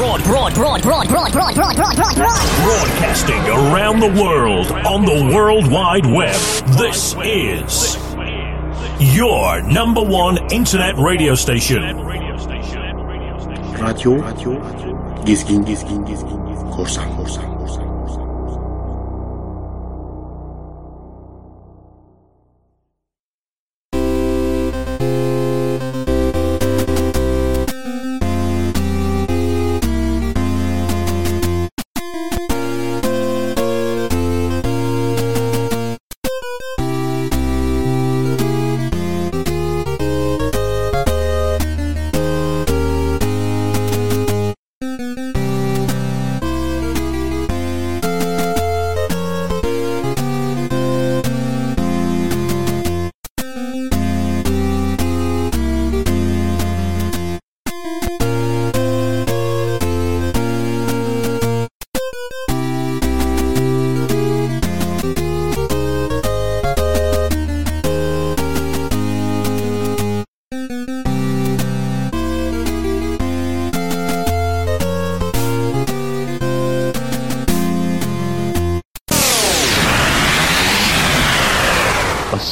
broad, broad, broad, broad, broad, broad, broad, broad, broad, broadcasting around the world on the World Wide Web. This is your number one internet radio station. Radio, radio, gizgin, gizgin, gizgin, gizgin, korsan, korsan.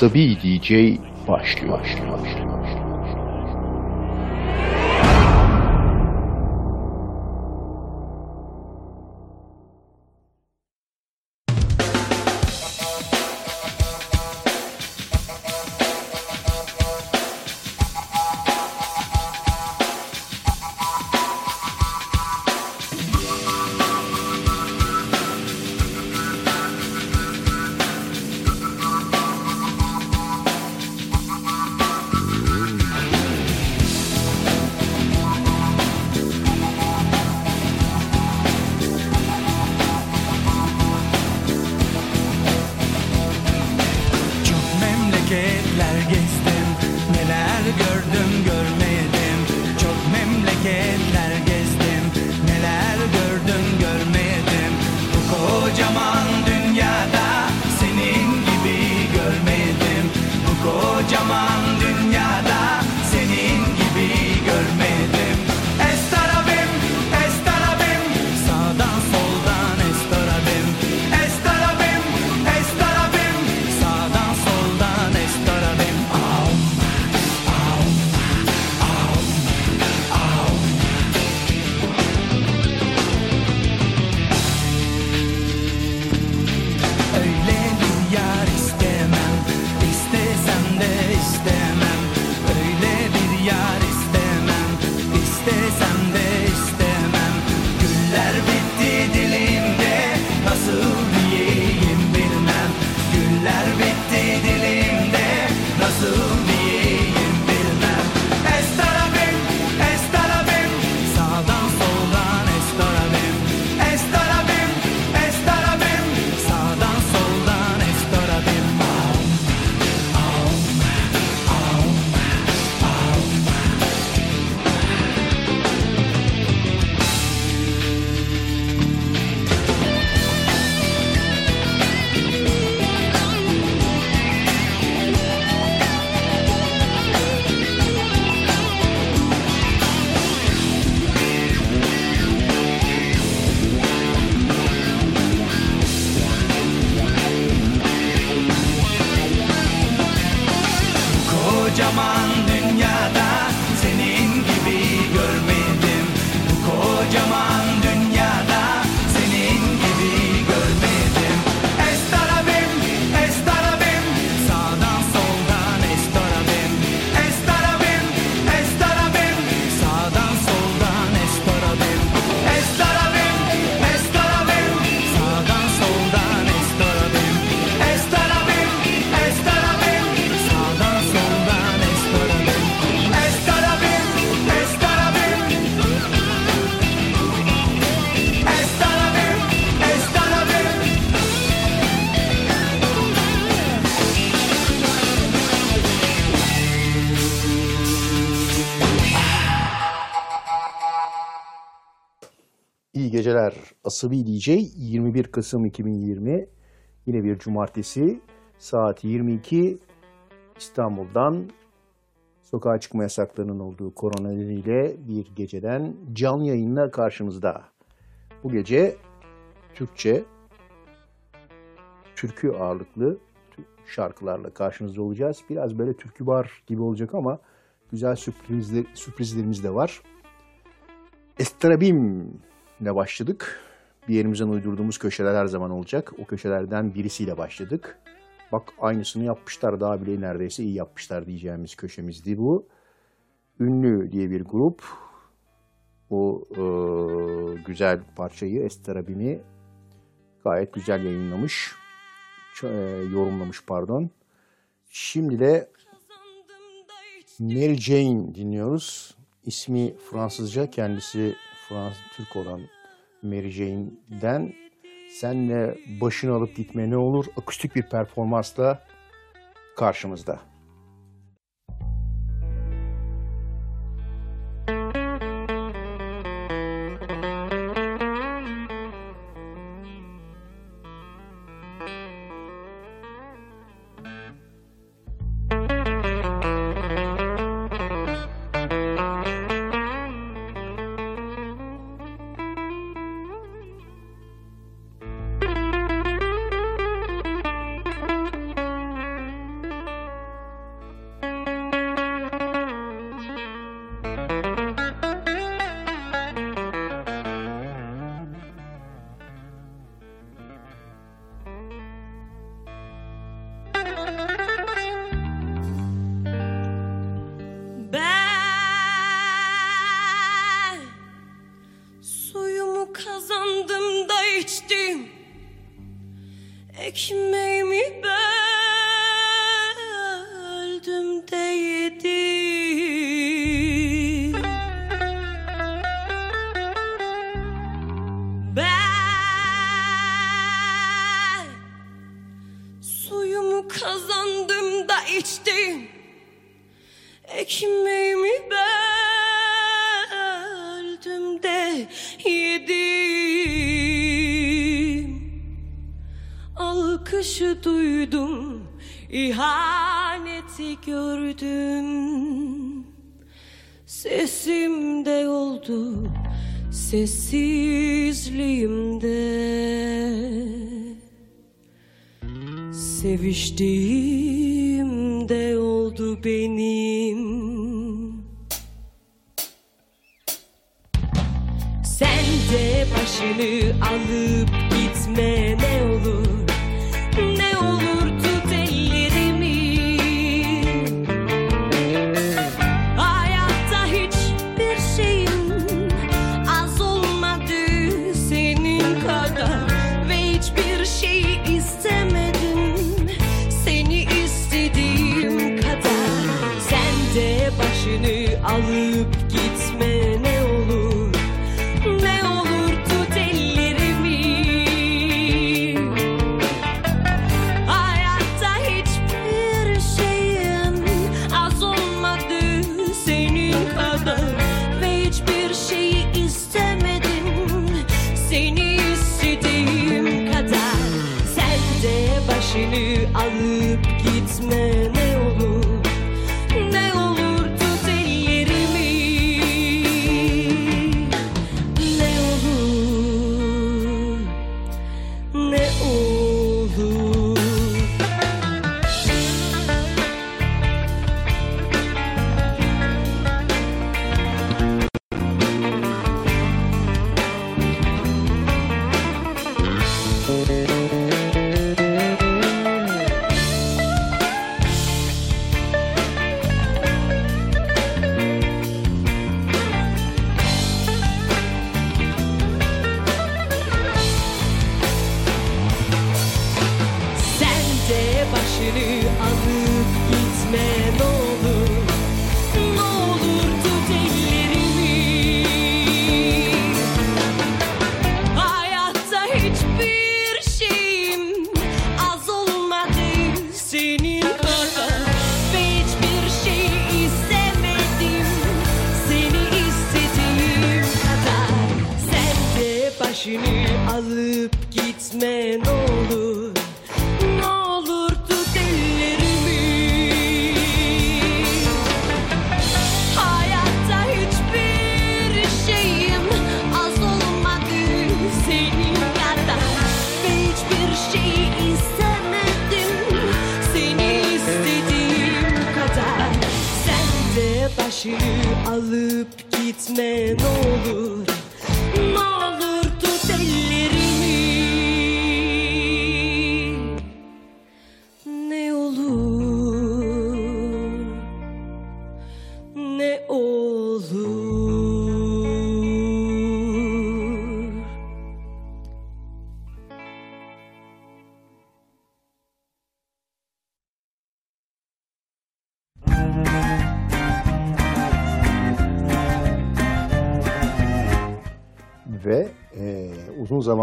Asabi DJ başlıyor. başlıyor. Asılı DJ 21 Kasım 2020 yine bir cumartesi saat 22 İstanbul'dan sokağa çıkma yasaklarının olduğu korona nedeniyle bir geceden canlı yayınla karşınızda. Bu gece Türkçe, türkü ağırlıklı şarkılarla karşınızda olacağız. Biraz böyle türkü bar gibi olacak ama güzel sürprizler, sürprizlerimiz de var. Estrabim ile başladık. Bir yerimizden uydurduğumuz köşeler her zaman olacak. O köşelerden birisiyle başladık. Bak aynısını yapmışlar daha bile neredeyse iyi yapmışlar diyeceğimiz köşemizdi bu. Ünlü diye bir grup o e, güzel parçayı Estrabim'i gayet güzel yayınlamış. Ç- e, yorumlamış pardon. Şimdi de Mary Jane dinliyoruz. İsmi Fransızca, kendisi Fransız Türk olan Mary Jane'den senle başını alıp gitme ne olur akustik bir performansla karşımızda.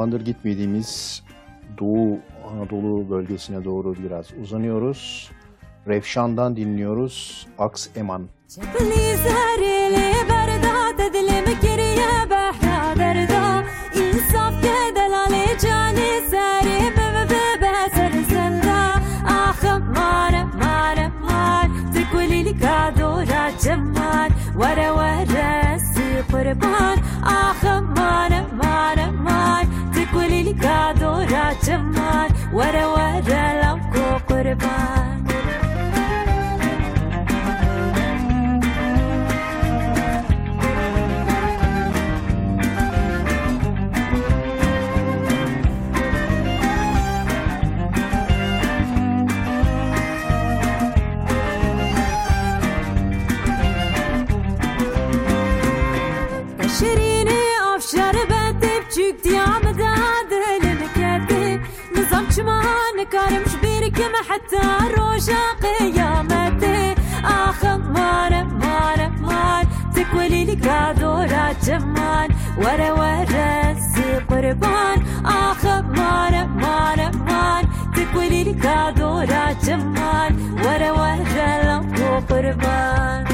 Zamandır gitmediğimiz Doğu Anadolu bölgesine doğru biraz uzanıyoruz. Revşan'dan dinliyoruz Aks Eman. حتى روجا قيامتي آخذ مانا مانا مان تكولي لك دورة جمان ورا ورا سي قربان آخذ مانا مانا مان تكولي لك دورة جمان ورا ورا قربان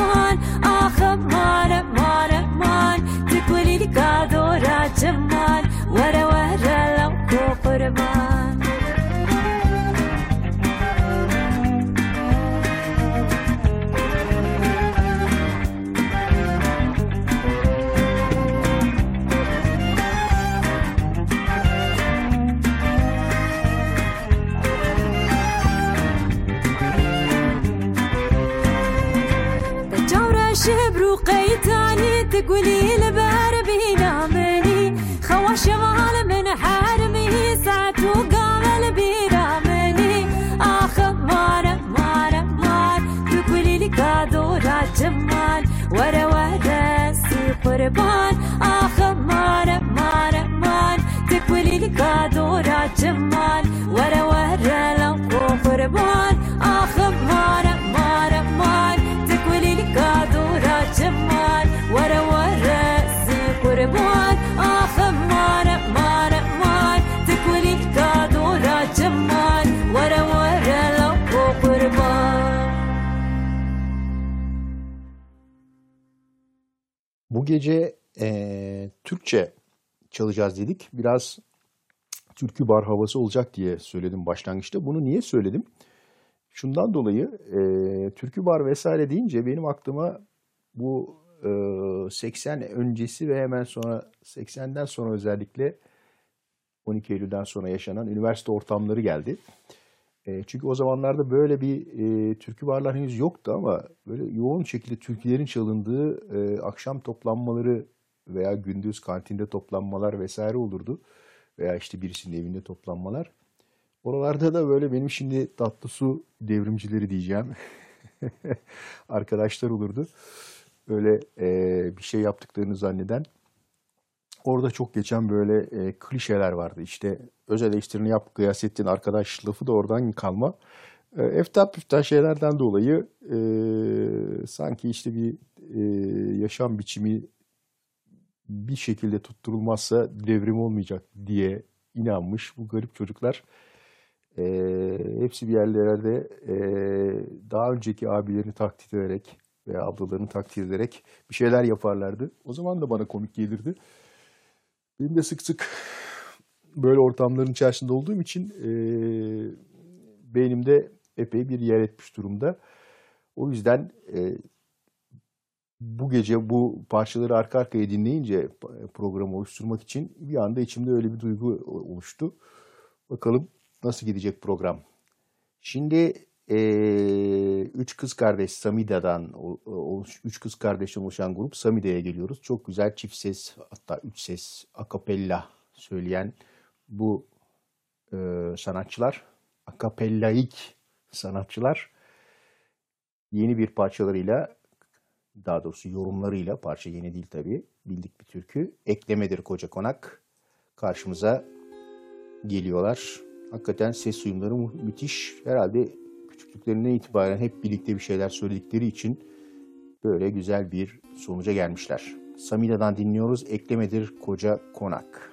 On. Gece eee, Türkçe çalacağız dedik. Biraz türkü bar havası olacak diye söyledim başlangıçta. Bunu niye söyledim? Şundan dolayı eee türkü bar vesaire deyince benim aklıma bu eee, 80 öncesi ve hemen sonra 80'den sonra özellikle 12 Eylül'den sonra yaşanan üniversite ortamları geldi. E, çünkü o zamanlarda böyle bir e, türkü barlar henüz yoktu ama böyle yoğun şekilde türkülerin çalındığı e, akşam toplanmaları veya gündüz kantinde toplanmalar vesaire olurdu. Veya işte birisinin evinde toplanmalar. Oralarda da böyle benim şimdi tatlı su devrimcileri diyeceğim arkadaşlar olurdu. Böyle e, bir şey yaptıklarını zanneden. Orada çok geçen böyle e, klişeler vardı. İşte öz eleştirini yap Gıyasettin arkadaş lafı da oradan kalma. E, eftah püftah şeylerden dolayı e, sanki işte bir e, yaşam biçimi bir şekilde tutturulmazsa devrim olmayacak diye inanmış bu garip çocuklar E, hepsi bir yerlerde e, daha önceki abilerini takdir ederek veya ablalarını takdir ederek bir şeyler yaparlardı. O zaman da bana komik gelirdi. Benim de sık sık böyle ortamların içerisinde olduğum için e, beynimde epey bir yer etmiş durumda. O yüzden e, bu gece bu parçaları arka arkaya dinleyince programı oluşturmak için bir anda içimde öyle bir duygu oluştu. Bakalım nasıl gidecek program. Şimdi e, üç kız kardeş Samida'dan, oluş, üç kız kardeşten oluşan grup Samida'ya geliyoruz. Çok güzel çift ses hatta üç ses akapella söyleyen bu e, sanatçılar, akapellaik sanatçılar yeni bir parçalarıyla daha doğrusu yorumlarıyla parça yeni değil tabii bildik bir türkü eklemedir koca konak karşımıza geliyorlar. Hakikaten ses uyumları müthiş. Herhalde küçüklüklerinden itibaren hep birlikte bir şeyler söyledikleri için böyle güzel bir sonuca gelmişler. Samida'dan dinliyoruz. Eklemedir koca konak.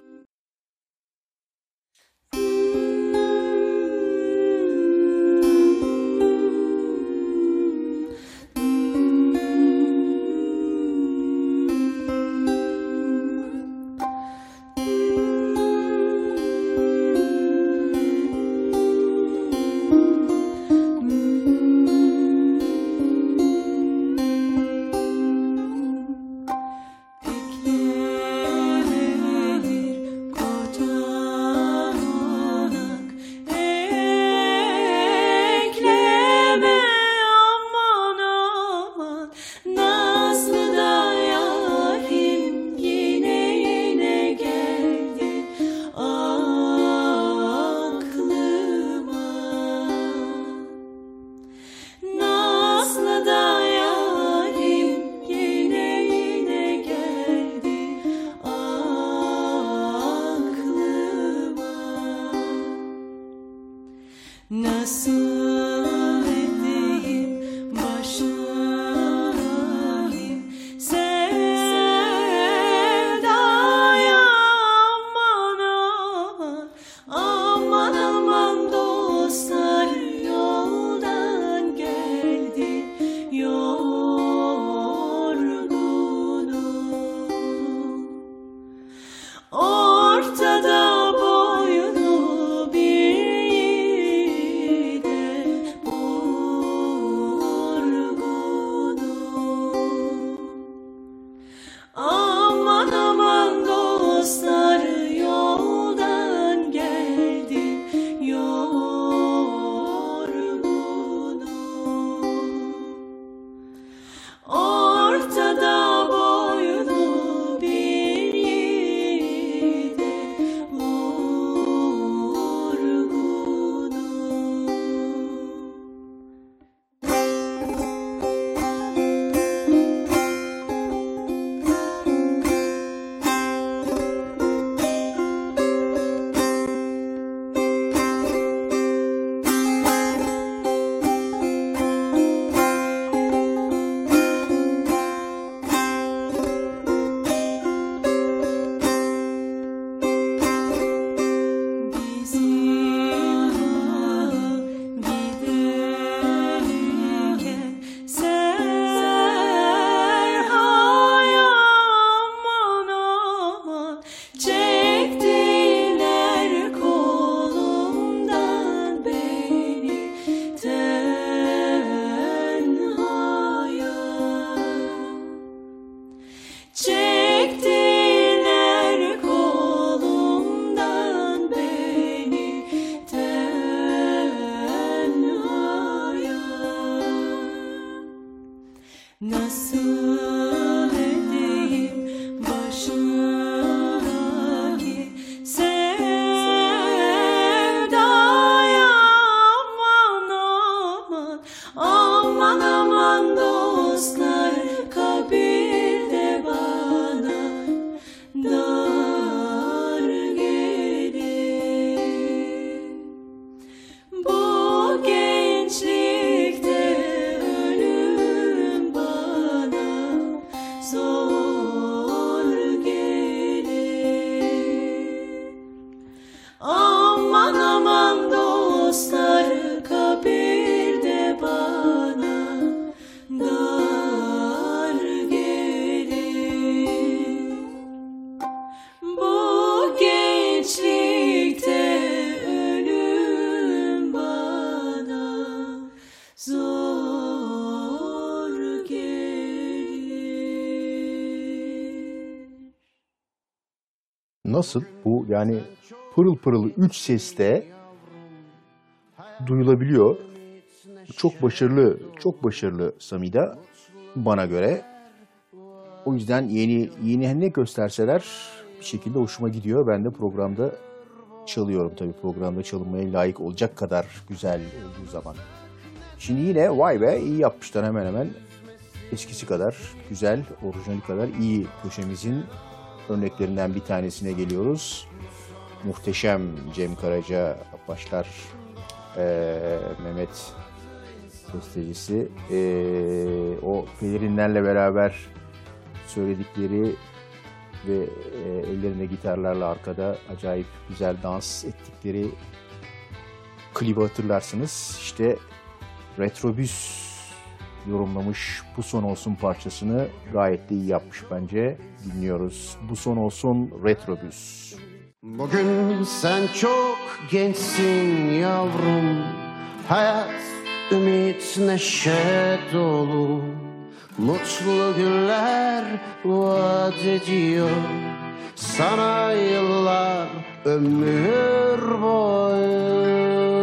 Nasıl? Bu yani pırıl pırıl üç seste duyulabiliyor. Çok başarılı, çok başarılı Samida bana göre. O yüzden yeni yeni ne gösterseler bir şekilde hoşuma gidiyor. Ben de programda çalıyorum tabii programda çalınmaya layık olacak kadar güzel olduğu zaman. Şimdi yine vay be iyi yapmışlar hemen hemen eskisi kadar güzel, orijinali kadar iyi köşemizin örneklerinden bir tanesine geliyoruz. Muhteşem Cem Karaca başlar eee, Mehmet bestecisi eee, o pelerinlerle beraber söyledikleri ve e, ellerinde gitarlarla arkada acayip güzel dans ettikleri klibi hatırlarsınız. İşte Retrobüs yorumlamış Bu Son Olsun parçasını gayet de iyi yapmış bence. Dinliyoruz. Bu Son Olsun Retrobüs. Bugün sen çok gençsin yavrum Hayat, ümit, neşe dolu Mutlu günler vaat ediyor Sana yıllar ömür boyu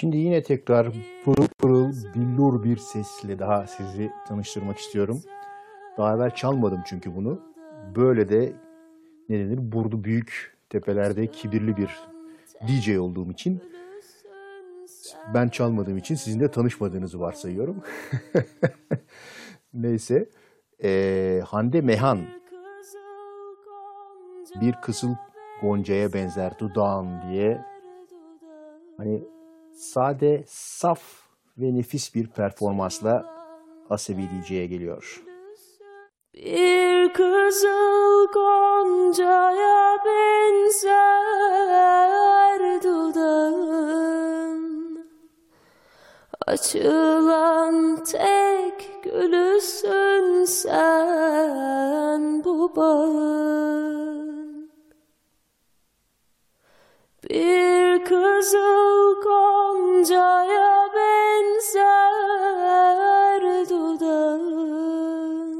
şimdi yine tekrar pırıl pırıl billur bir sesle daha sizi tanıştırmak istiyorum. Daha evvel çalmadım çünkü bunu. Böyle de ne denir burdu büyük tepelerde kibirli bir DJ olduğum için ben çalmadığım için sizin de tanışmadığınızı varsayıyorum. Neyse. Ee, Hande Mehan bir kızıl goncaya benzer dudağın diye hani sade, saf ve nefis bir performansla Asabi DJ'ye geliyor. Bir kızıl goncaya benzer dudağın Açılan tek gülüsün sen bu bağın Bir kızıl goncaya benzer dudağın.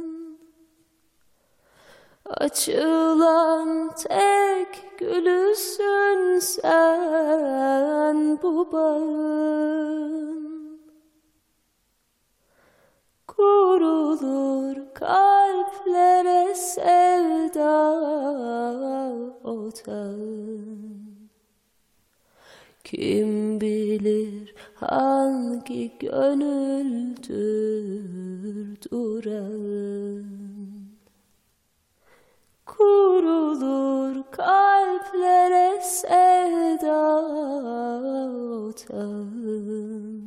Açılan tek gülüsün sen bu bağın. Kurulur kalplere sevda otağın Kim bilir hangi gönüldür durağın Kurulur kalplere sevda otağın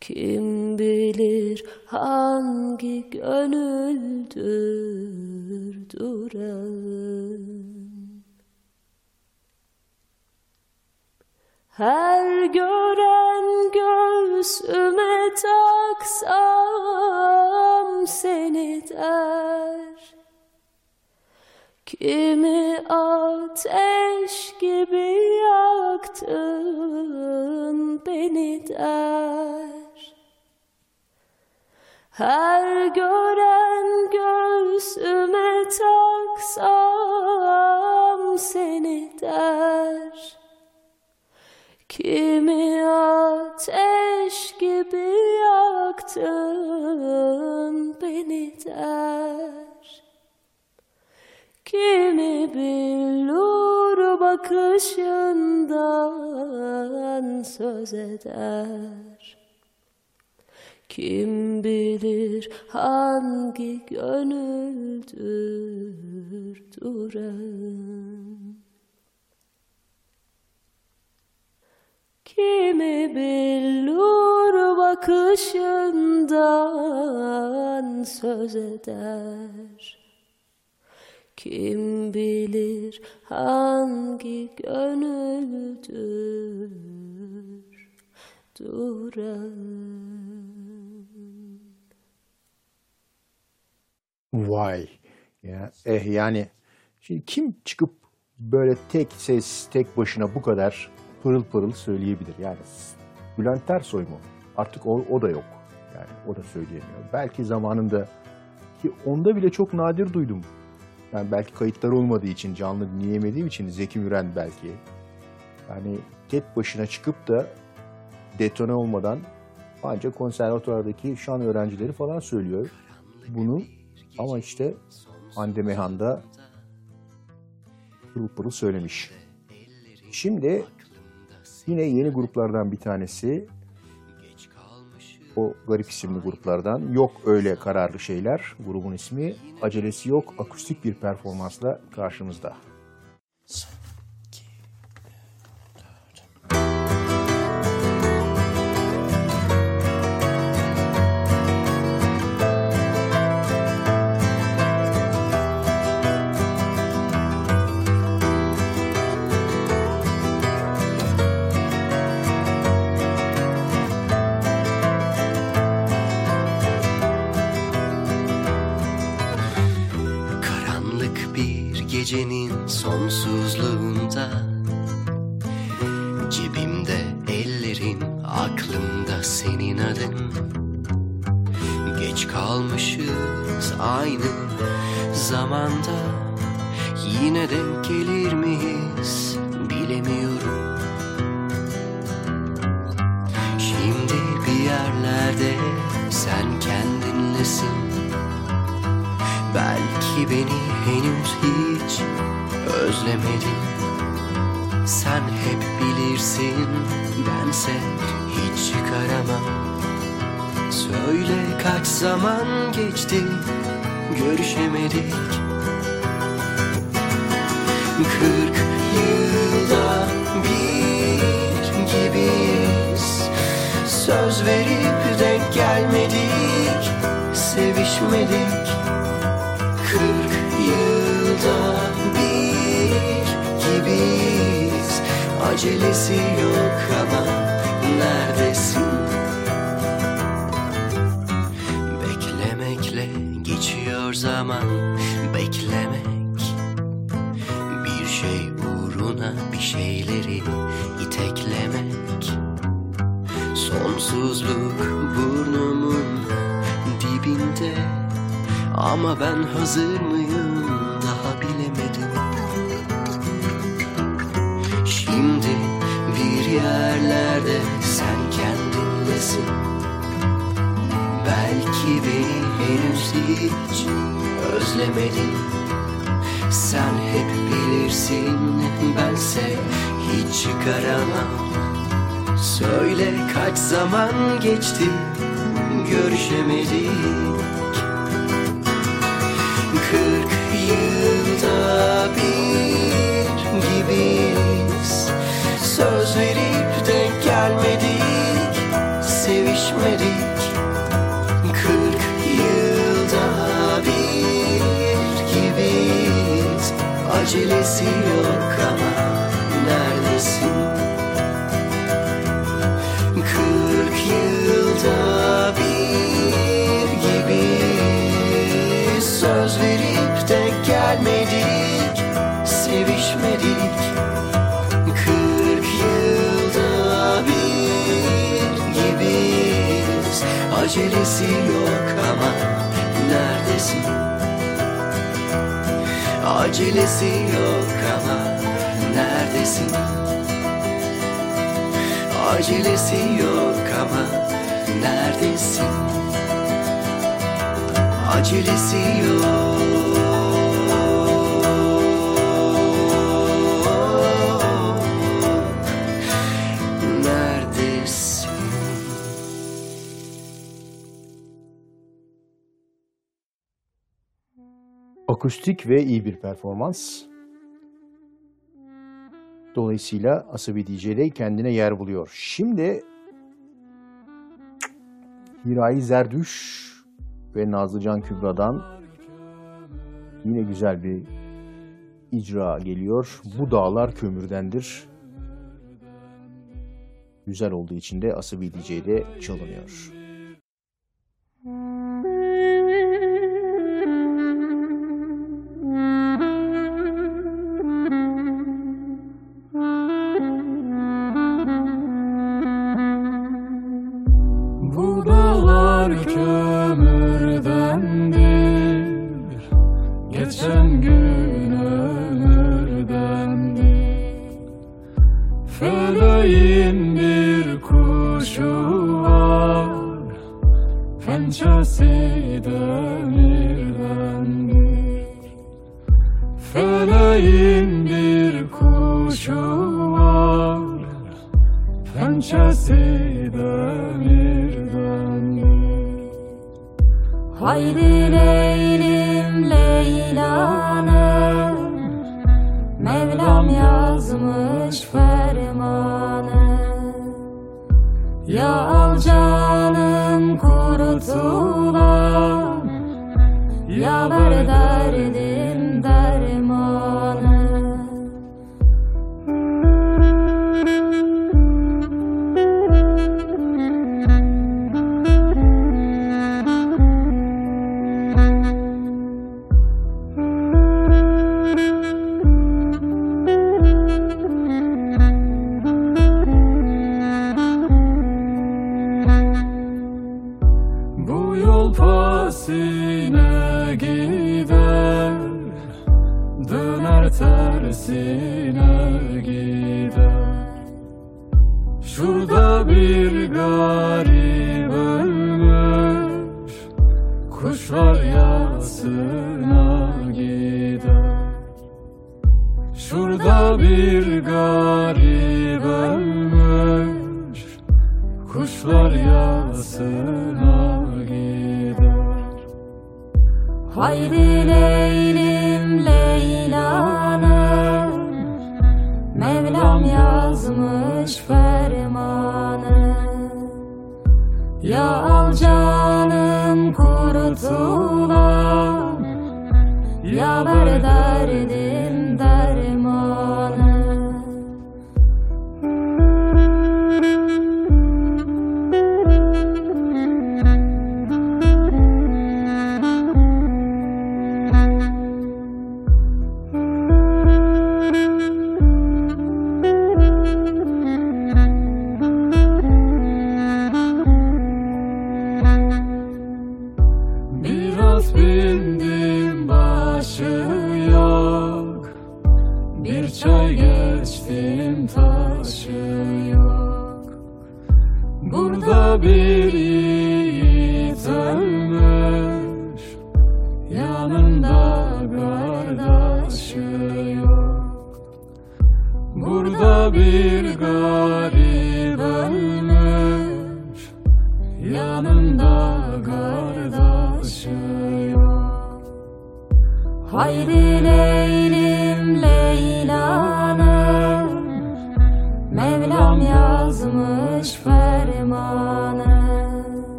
Kim bilir hangi gönüldür durağın Her gören göğsüme taksam seni der. Kimi ateş gibi yaktın beni der. Her gören göğsüme taksam seni der Kimi ateş gibi yaktın beni der. Kimi billur bakışından söz eder. Kim bilir hangi gönüldür duran Kimi billur bakışından söz eder Kim bilir hangi gönüldür duran Vay. Ya, eh yani şimdi kim çıkıp böyle tek ses tek başına bu kadar pırıl pırıl söyleyebilir? Yani Bülent Ersoy mu? Artık o, o da yok. Yani o da söyleyemiyor. Belki zamanında ki onda bile çok nadir duydum. Yani belki kayıtlar olmadığı için, canlı dinleyemediğim için Zeki Müren belki. Yani tek başına çıkıp da detone olmadan ancak konservatuvardaki şan öğrencileri falan söylüyor bunu. Ama işte Hande Mehan da pırıl pırıl söylemiş. Şimdi yine yeni gruplardan bir tanesi. O garip isimli gruplardan. Yok Öyle Kararlı Şeyler grubun ismi. Acelesi yok akustik bir performansla karşımızda. Hazır mıyım? Daha bilemedim. Şimdi bir yerlerde sen kendinlesin. Belki beni henüz hiç özlemedin. Sen hep bilirsin bense hiç çıkaramam. Söyle kaç zaman geçti görüşemedik Acelesi yok ama neredesin? Kırk yılda bir gibiyiz Söz verip denk gelmedik Sevişmedik Kırk yılda bir gibiyiz Acelesi yok ama Acelesi yok ama neredesin? Acelesi yok ama neredesin? Acelesi yok Akustik ve iyi bir performans. Dolayısıyla Asabi DJ'de kendine yer buluyor. Şimdi Hirai Zerdüş ve Nazlıcan Kübra'dan yine güzel bir icra geliyor. Bu dağlar kömürdendir. Güzel olduğu için de Asabi DJ'de çalınıyor.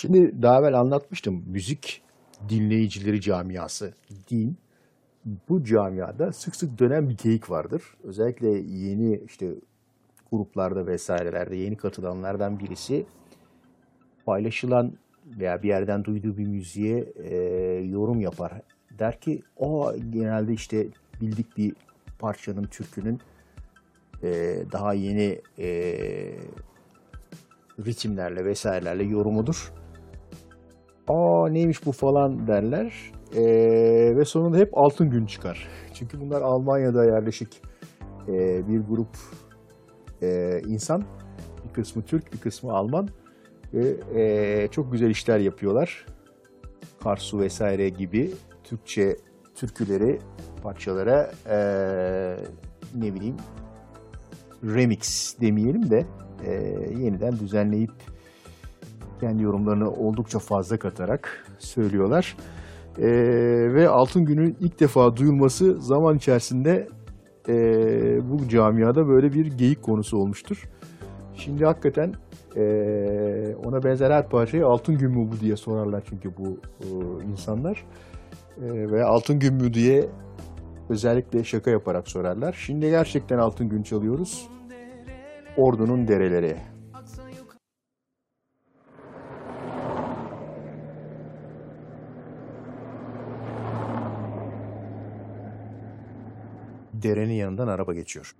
Şimdi daha evvel anlatmıştım. Müzik dinleyicileri camiası, din. Bu camiada sık sık dönen bir geyik vardır. Özellikle yeni işte gruplarda vesairelerde yeni katılanlardan birisi paylaşılan veya bir yerden duyduğu bir müziğe e, yorum yapar. Der ki o genelde işte bildik bir parçanın, türkünün e, daha yeni e, ritimlerle vesairelerle yorumudur. Aa neymiş bu falan derler. Ee, ve sonunda hep altın gün çıkar. Çünkü bunlar Almanya'da yerleşik e, bir grup e, insan. Bir kısmı Türk, bir kısmı Alman. Ve e, çok güzel işler yapıyorlar. Karsu vesaire gibi Türkçe türküleri, parçalara e, ne bileyim remix demeyelim de e, yeniden düzenleyip kendi yorumlarını oldukça fazla katarak söylüyorlar. E, ve Altın Gün'ün ilk defa duyulması zaman içerisinde e, bu camiada böyle bir geyik konusu olmuştur. Şimdi hakikaten e, ona benzer her parçayı Altın Gün mü bu diye sorarlar çünkü bu e, insanlar. E, ve Altın Gün mü diye özellikle şaka yaparak sorarlar. Şimdi gerçekten Altın Gün çalıyoruz. Ordunun dereleri. Derenin yanından araba geçiyor.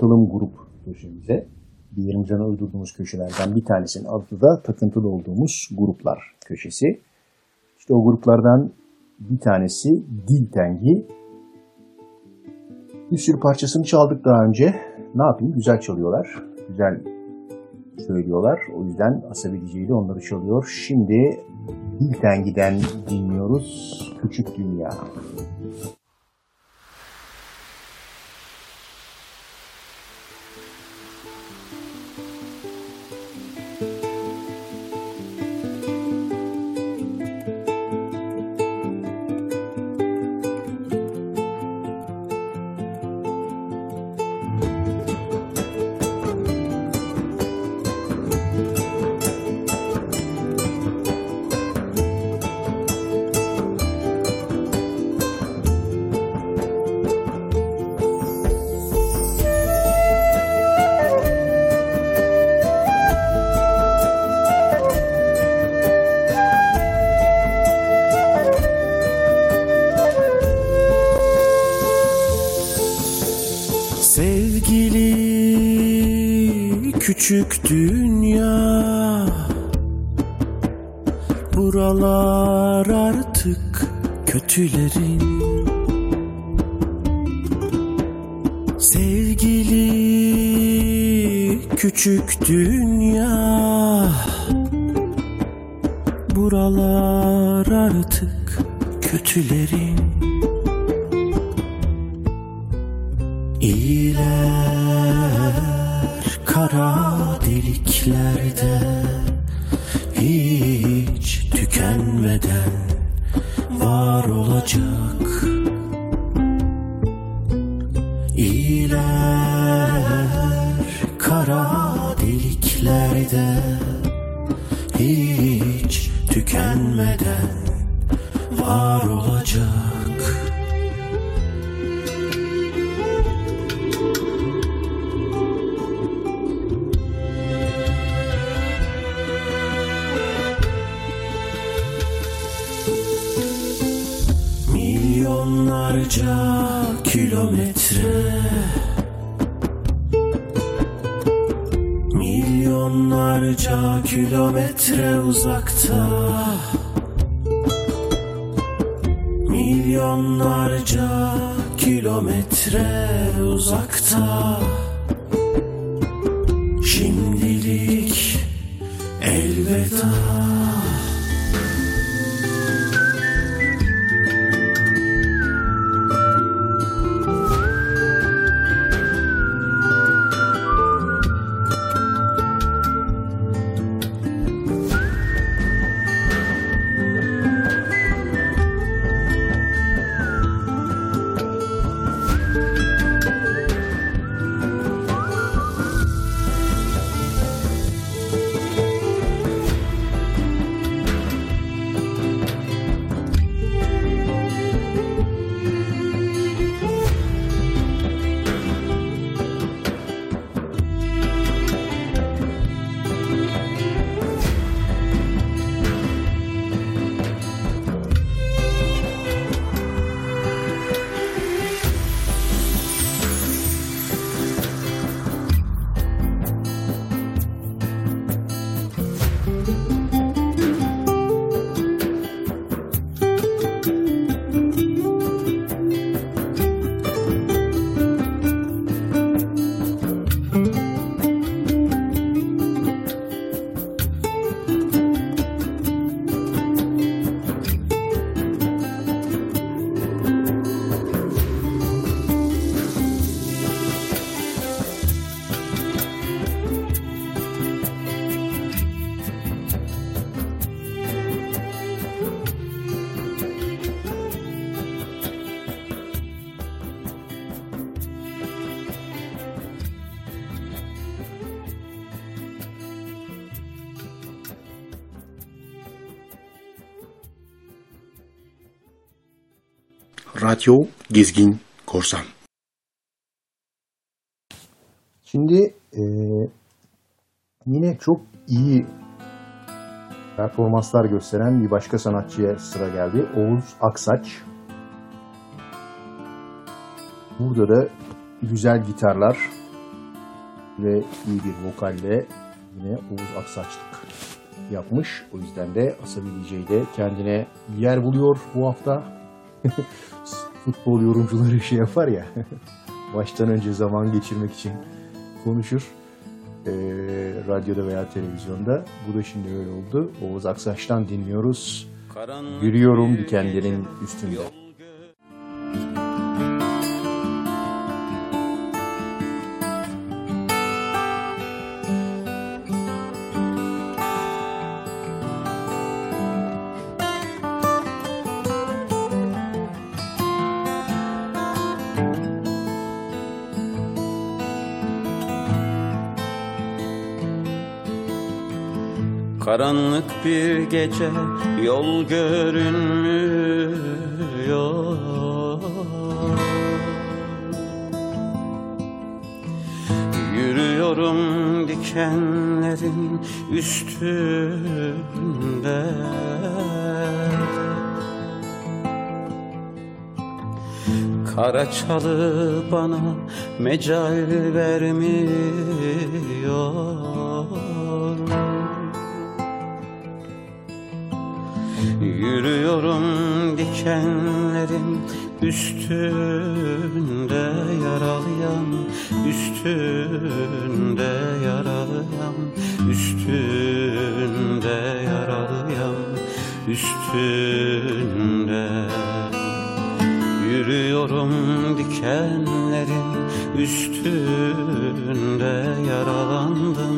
Takıntılım grup köşemize. Diğerimizden uydurduğumuz köşelerden bir tanesinin adı da takıntılı olduğumuz gruplar köşesi. İşte o gruplardan bir tanesi Dil Tengi. Bir sürü parçasını çaldık daha önce. Ne yapayım? Güzel çalıyorlar. Güzel söylüyorlar. O yüzden Asabi DJ de onları çalıyor. Şimdi Dil Tengi'den dinliyoruz. Küçük Dünya. Sevgili dünya Buralar artık kötülerin İyiler kara deliklerde hiç tükenmeden var olacak. Radyo Gezgin Korsan. Şimdi e, yine çok iyi performanslar gösteren bir başka sanatçıya sıra geldi. Oğuz Aksaç. Burada da güzel gitarlar ve iyi bir vokalle yine Oğuz Aksaçlık yapmış. O yüzden de Asabi DJ de kendine yer buluyor bu hafta. Futbol yorumcuları şey yapar ya. Maçtan önce zaman geçirmek için konuşur. Ee, radyoda veya televizyonda. Bu da şimdi öyle oldu. Oğuz Aksaç'tan dinliyoruz. Yürüyorum dikenlerin üstünde. Karanlık bir gece yol görünmüyor Yürüyorum dikenlerin üstünde. Kara çalı bana mecal vermiyor Yürüyorum dikenlerin üstünde yaralayan Üstünde yaralayan Üstünde yaralayan Üstünde. Yürüyorum dikenlerin üstünde yaralandım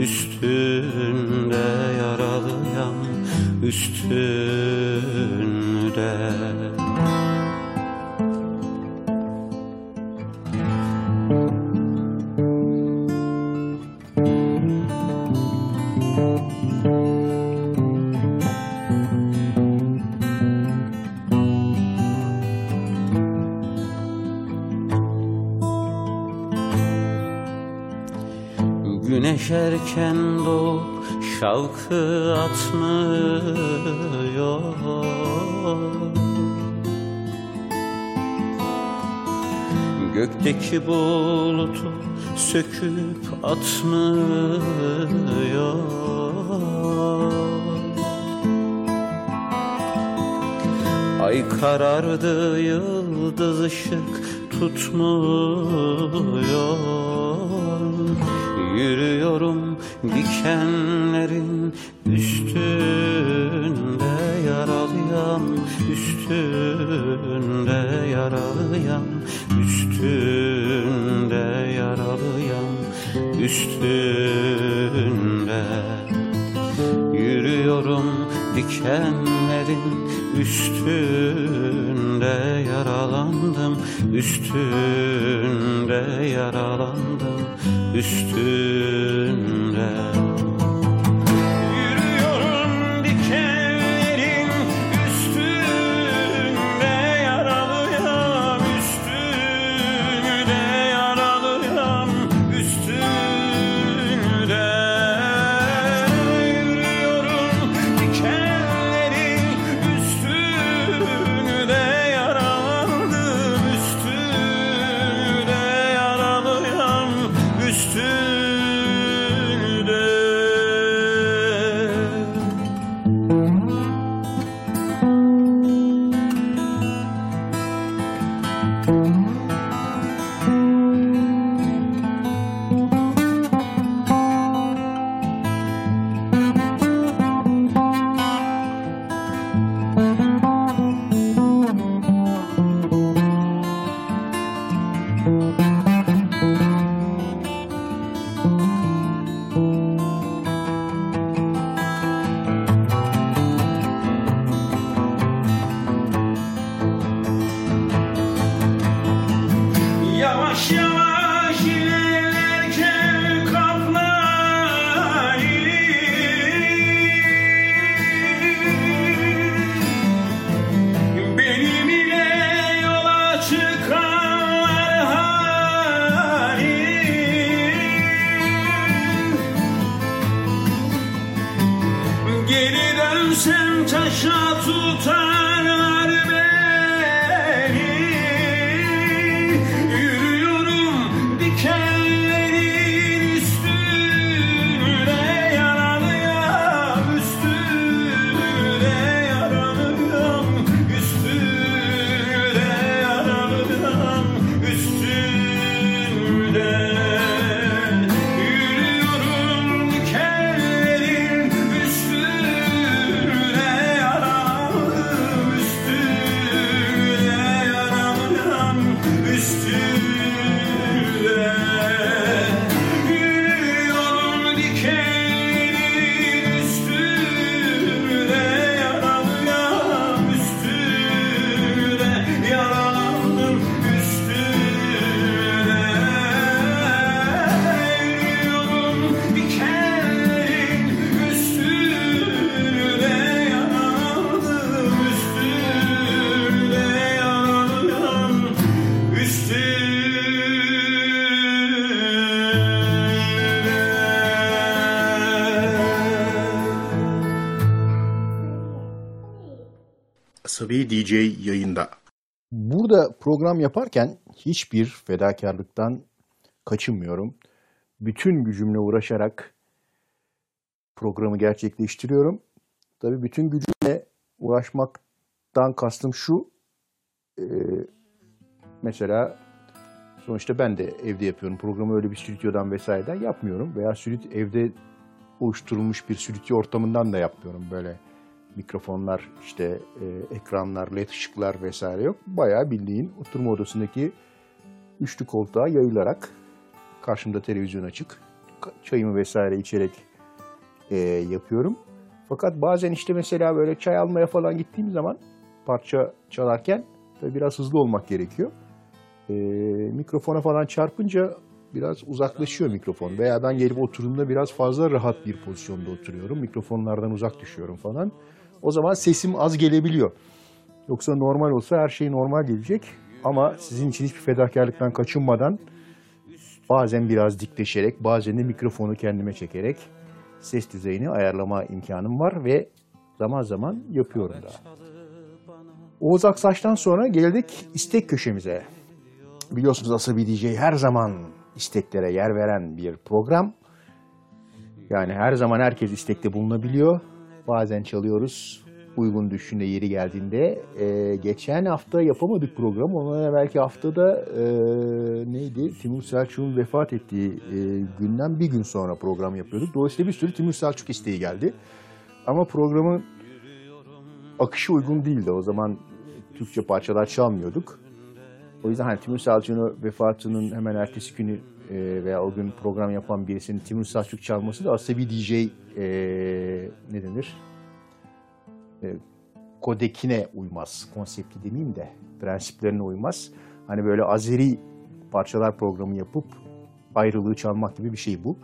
Üstünde yaralıyam üstünde. Güneş erken doğup şavkı atmıyor. Gökteki bulutu söküp atmıyor. Ay karardı yıldız ışık tutmuyor. Yürüyorum dikenlerin üstünde yaralıyam Üstünde yaralıyam Üstünde yaralıyam Üstünde. Yürüyorum dikenlerin üstünde yaralandım Üstünde yaralandım üstünde Asabi DJ yayında. Burada program yaparken hiçbir fedakarlıktan kaçınmıyorum. Bütün gücümle uğraşarak programı gerçekleştiriyorum. Tabii bütün gücümle uğraşmaktan kastım şu. e, mesela sonuçta ben de evde yapıyorum. Programı öyle bir stüdyodan vesaireden yapmıyorum. Veya stüdyo, evde oluşturulmuş bir stüdyo ortamından da yapmıyorum. Böyle mikrofonlar, işte e, ekranlar, led ışıklar vesaire yok. Bayağı bildiğin oturma odasındaki üçlü koltuğa yayılarak karşımda televizyon açık. Çayımı vesaire içerek e, yapıyorum. Fakat bazen işte mesela böyle çay almaya falan gittiğim zaman parça çalarken tabii biraz hızlı olmak gerekiyor. E, mikrofona falan çarpınca biraz uzaklaşıyor mikrofon. Veya ben gelip oturduğumda biraz fazla rahat bir pozisyonda oturuyorum. Mikrofonlardan uzak düşüyorum falan. O zaman sesim az gelebiliyor. Yoksa normal olsa her şey normal gelecek. Ama sizin için hiçbir fedakarlıktan kaçınmadan bazen biraz dikleşerek, bazen de mikrofonu kendime çekerek ses düzeyini ayarlama imkanım var ve zaman zaman yapıyorum da. Oğuz Aksaç'tan sonra geldik istek köşemize. Biliyorsunuz Asabi DJ her zaman isteklere yer veren bir program. Yani her zaman herkes istekte bulunabiliyor. Bazen çalıyoruz uygun düşünde yeri geldiğinde. Ee, geçen hafta yapamadık programı. Ondan belki haftada e, neydi? Timur Selçuk'un vefat ettiği e, günden bir gün sonra program yapıyorduk. Dolayısıyla bir sürü Timur Selçuk isteği geldi. Ama programın akışı uygun değildi. O zaman Türkçe parçalar çalmıyorduk. O yüzden hani Timur Selçuk'un vefatının hemen ertesi günü e, veya o gün program yapan birisinin Timur Selçuk çalması da asabi DJ e, ne denir? E, kodekine uymaz. Konsepti demeyeyim de prensiplerine uymaz. Hani böyle Azeri parçalar programı yapıp ayrılığı çalmak gibi bir şey bu.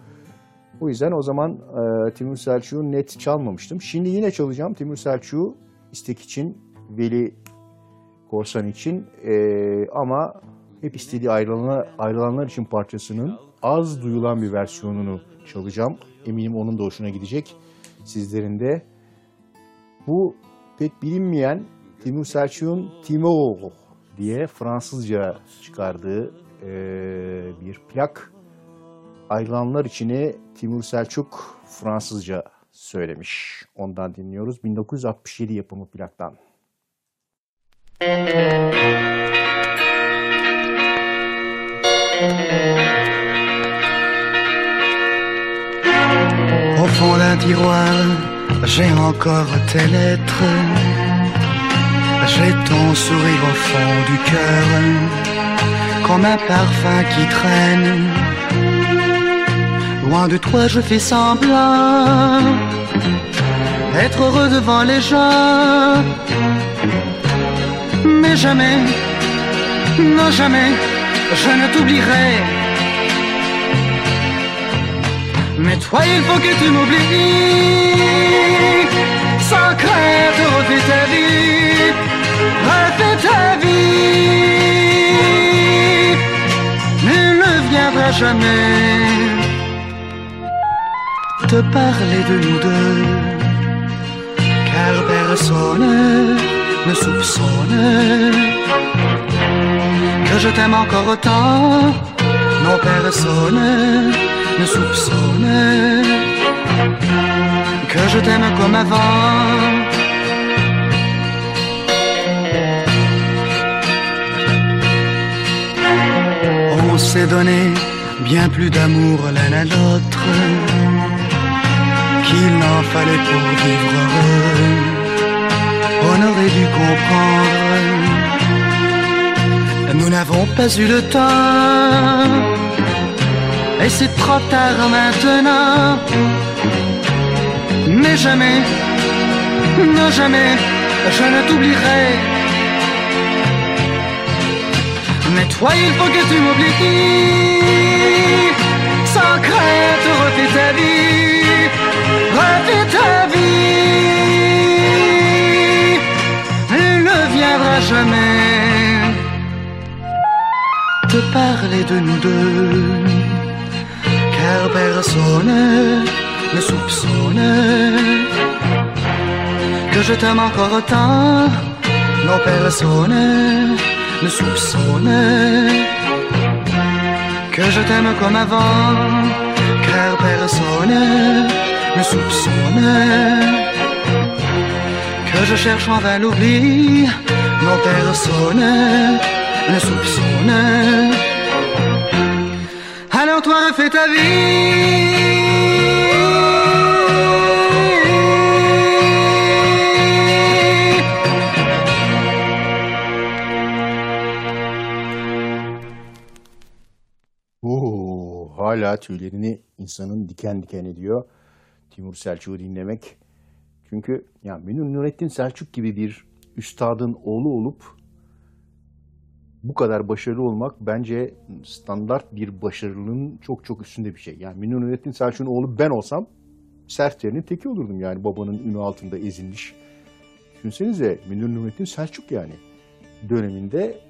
O yüzden o zaman e, Timur Selçuk'u net çalmamıştım. Şimdi yine çalacağım Timur Selçuk'u istek için, Veli Korsan için E, ama hep istediği ayrılanlar, ayrılanlar için parçasının az duyulan bir versiyonunu çalacağım. Eminim onun da hoşuna gidecek. Sizlerin de. Bu pek bilinmeyen Timur Selçuk'un Timo diye Fransızca çıkardığı e, bir plak. Ayrılanlar içini Timur Selçuk Fransızca söylemiş. Ondan dinliyoruz. 1967 yapımı plaktan. Au j'ai encore tes lettres. J'ai ton sourire au fond du cœur, comme un parfum qui traîne. Loin de toi, je fais semblant être heureux devant les gens. Mais jamais, non jamais, je ne t'oublierai. Mais toi, il faut que tu m'oublies Sans crainte, refais ta vie. Refais ta vie Il ne viendra jamais Te parler de nous deux. Car personne ne soupçonne que je t'aime encore autant. Non, personne ne soupçonne que je t'aime comme avant. On s'est donné bien plus d'amour l'un à l'autre qu'il n'en fallait pour vivre heureux. On aurait dû comprendre, nous n'avons pas eu le temps, et c'est trop tard maintenant. Mais jamais, non jamais, je ne t'oublierai. Mais toi, il faut que tu m'oublies. Sans crainte, refais ta vie. Refais ta vie. Il ne viendra jamais te parler de nous deux. Car personne ne soupçonne que je t'aime encore autant. Non, personne ne soupçonne que je t'aime comme avant, car personne ne soupçonne que je cherche en vain l'oubli, non personne ne soupçonne. Vie. Oo, hala tüylerini insanın diken diken ediyor. Timur Selçuk'u dinlemek. Çünkü ya Münir Nurettin Selçuk gibi bir üstadın oğlu olup bu kadar başarılı olmak bence standart bir başarının çok çok üstünde bir şey. Yani Münir Nurettin Selçuk'un oğlu ben olsam sertlerinin teki olurdum yani babanın ünü altında ezilmiş. Düşünsenize Münir Nurettin Selçuk yani döneminde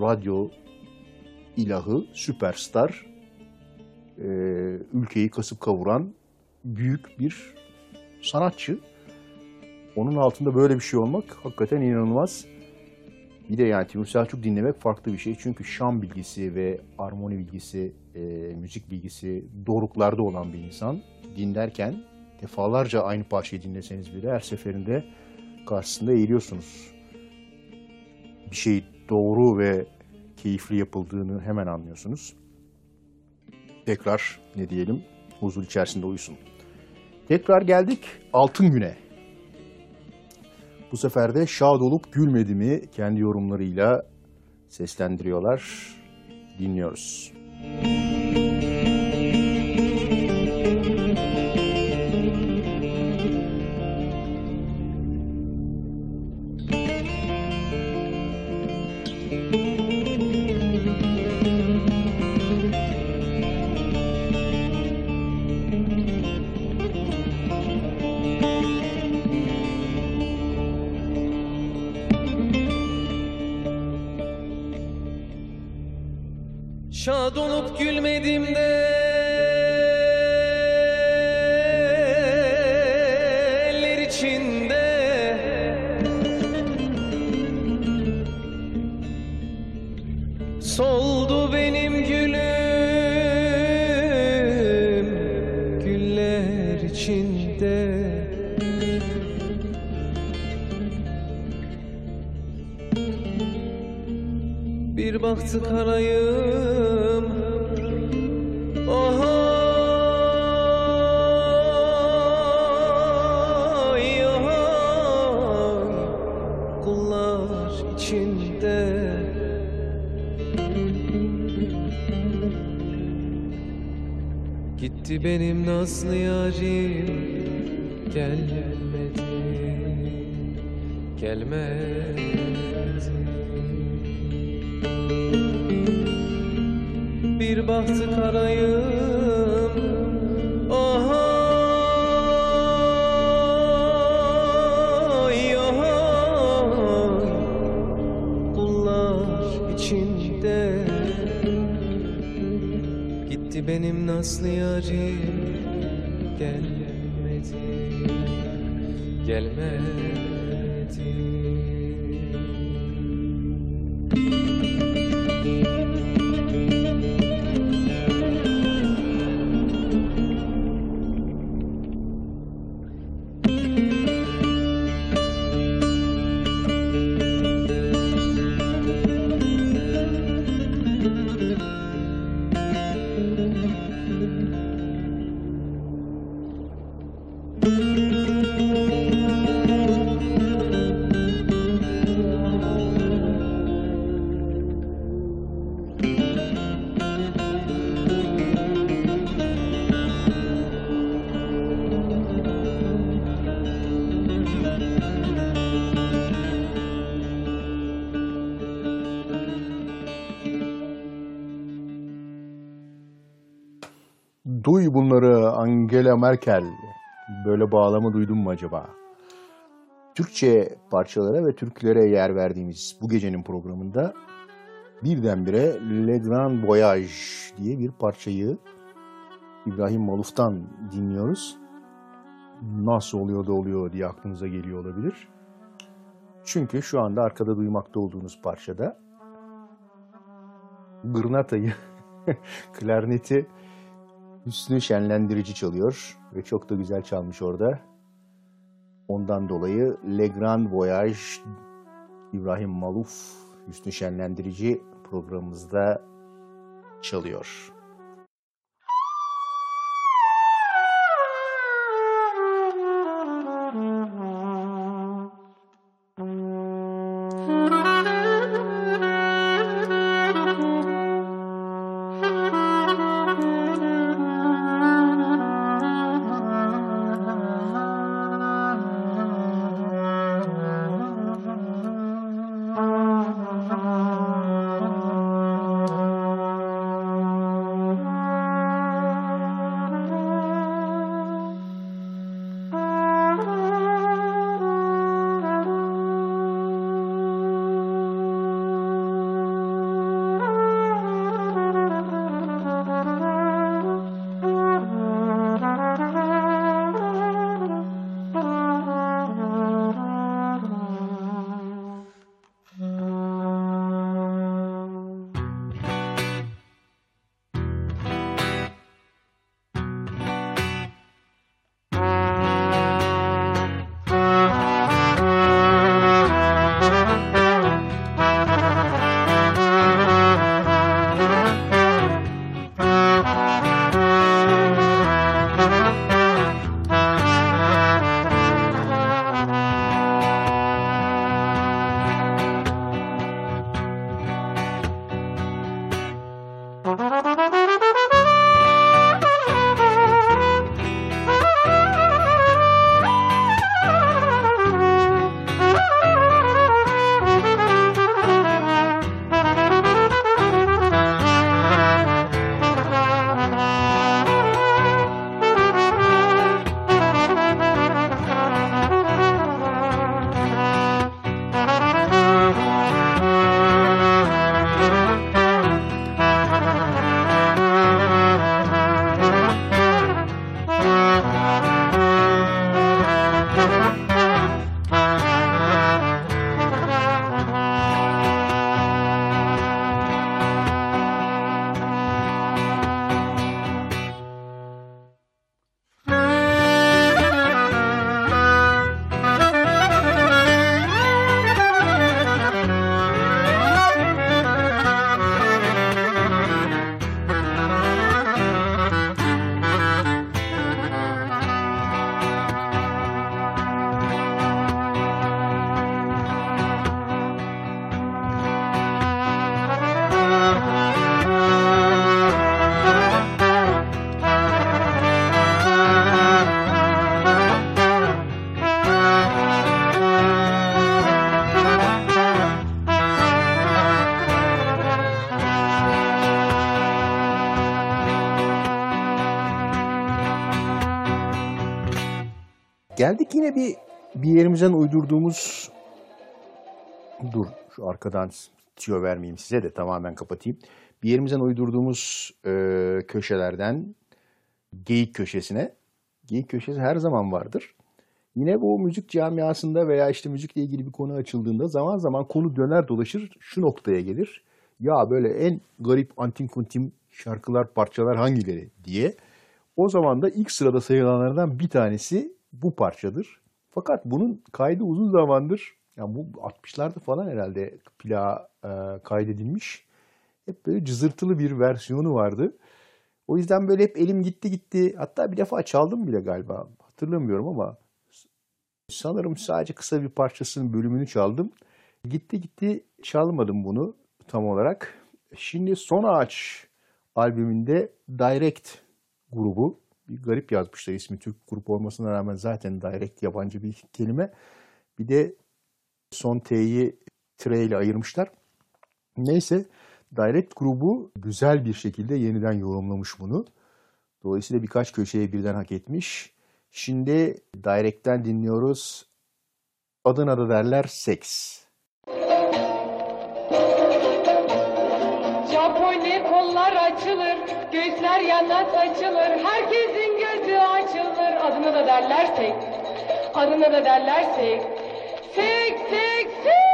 radyo ilahı, süperstar, e, ülkeyi kasıp kavuran büyük bir sanatçı. Onun altında böyle bir şey olmak hakikaten inanılmaz. Bir de yani Timur Selçuk dinlemek farklı bir şey. Çünkü şan bilgisi ve armoni bilgisi, e, müzik bilgisi doruklarda olan bir insan. Dinlerken defalarca aynı parçayı dinleseniz bile her seferinde karşısında eğiliyorsunuz. Bir şey doğru ve keyifli yapıldığını hemen anlıyorsunuz. Tekrar ne diyelim huzur içerisinde uyusun. Tekrar geldik Altın Gün'e. Bu sefer de şad olup gülmedi mi kendi yorumlarıyla seslendiriyorlar. Dinliyoruz. Şad Angela Merkel. Böyle bağlamı duydun mu acaba? Türkçe parçalara ve türkülere yer verdiğimiz bu gecenin programında birdenbire Le Grand Voyage diye bir parçayı İbrahim Maluf'tan dinliyoruz. Nasıl oluyor da oluyor diye aklınıza geliyor olabilir. Çünkü şu anda arkada duymakta olduğunuz parçada gırnatayı, klarneti Hüsnü Şenlendirici çalıyor ve çok da güzel çalmış orada. Ondan dolayı Le Grand Voyage İbrahim Maluf Hüsnü Şenlendirici programımızda çalıyor. Geldik yine bir bir yerimizden uydurduğumuz dur şu arkadan tüyo vermeyeyim size de tamamen kapatayım. Bir yerimizden uydurduğumuz e, köşelerden geyik köşesine. Geyik köşesi her zaman vardır. Yine bu müzik camiasında veya işte müzikle ilgili bir konu açıldığında zaman zaman konu döner dolaşır şu noktaya gelir. Ya böyle en garip antin kuntim şarkılar, parçalar hangileri diye. O zaman da ilk sırada sayılanlardan bir tanesi bu parçadır. Fakat bunun kaydı uzun zamandır, yani bu 60'larda falan herhalde plağa e, kaydedilmiş. Hep böyle cızırtılı bir versiyonu vardı. O yüzden böyle hep elim gitti gitti. Hatta bir defa çaldım bile galiba. Hatırlamıyorum ama sanırım sadece kısa bir parçasının bölümünü çaldım. Gitti gitti çalmadım bunu tam olarak. Şimdi Son Ağaç albümünde Direct grubu bir garip yazmışlar ismi Türk grup olmasına rağmen zaten Direct yabancı bir kelime. Bir de son T'yi tire ile ayırmışlar. Neyse Direct grubu güzel bir şekilde yeniden yorumlamış bunu. Dolayısıyla birkaç köşeye birden hak etmiş. Şimdi Direct'ten dinliyoruz. Adına da derler seks. Japone kollar açılır, göğüsler yana saçılır, herkesin gözü açılır. Adını da derlersek, adını da derlersek. Sek, sek, sek.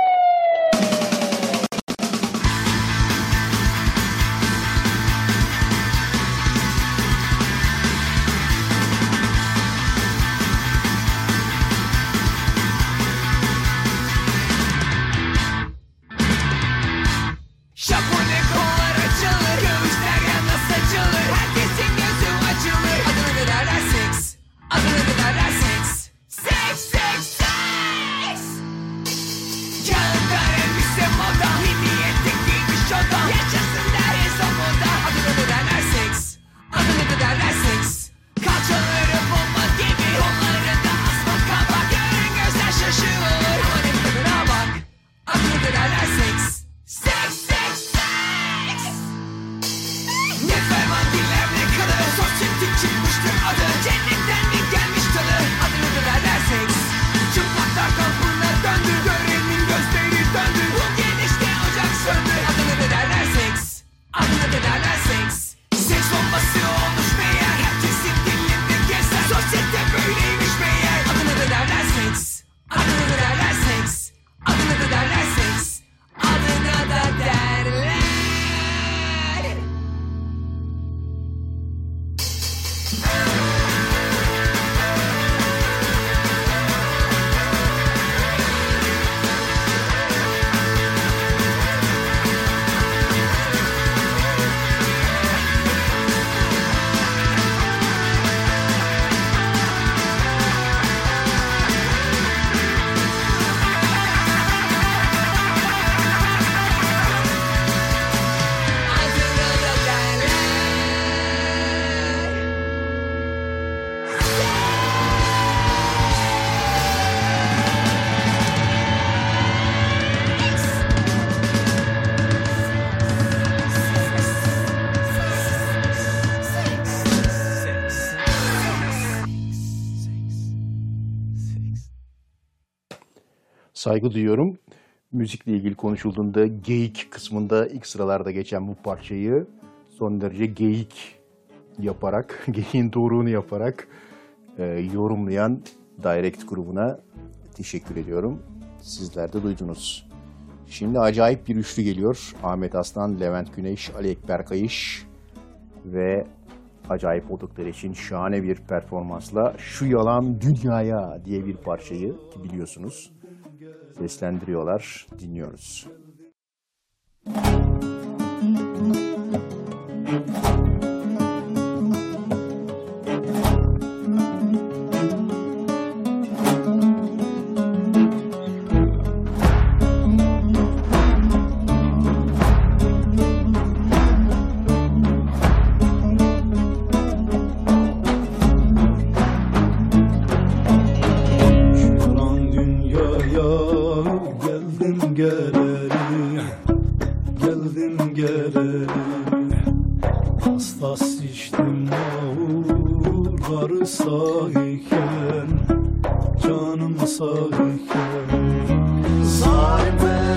Saygı duyuyorum. Müzikle ilgili konuşulduğunda geyik kısmında ilk sıralarda geçen bu parçayı son derece geyik yaparak, geyiğin doğruğunu yaparak e, yorumlayan Direct grubuna teşekkür ediyorum. Sizler de duydunuz. Şimdi acayip bir üçlü geliyor. Ahmet Aslan, Levent Güneş, Ali Ekber Kayış ve acayip oldukları için şahane bir performansla Şu Yalan Dünyaya diye bir parçayı ki biliyorsunuz seslendiriyorlar, dinliyoruz. Yalan Geldim geleli Hastas içtim mağurları sağyken Canım sağyken Zalim melek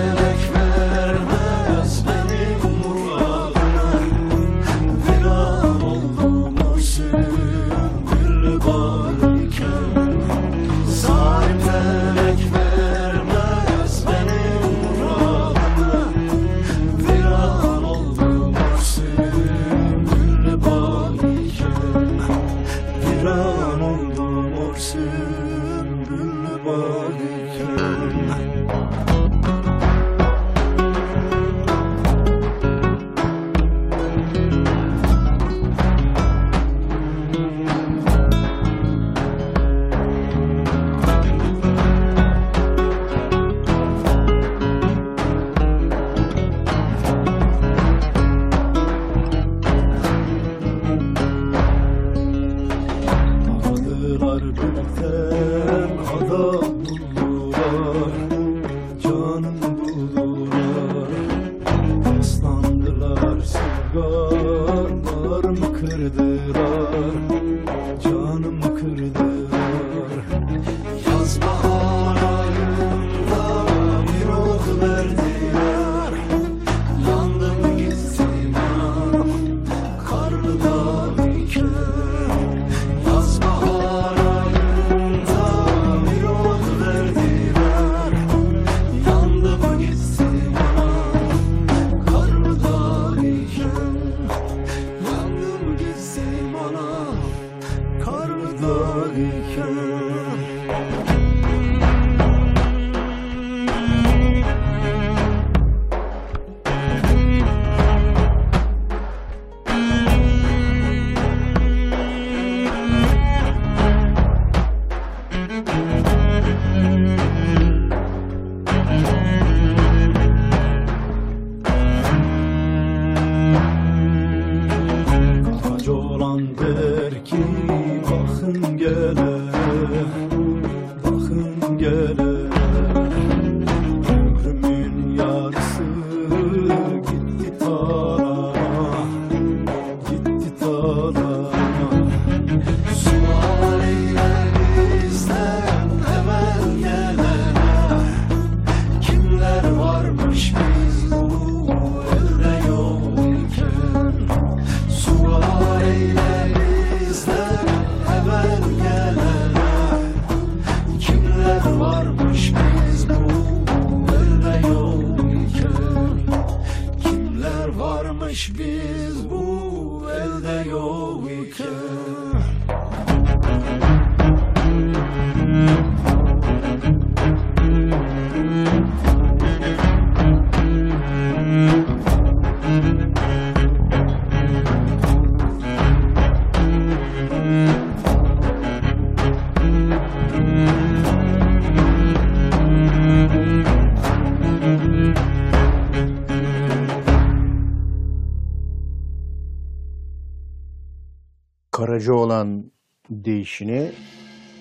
Karaca olan değişini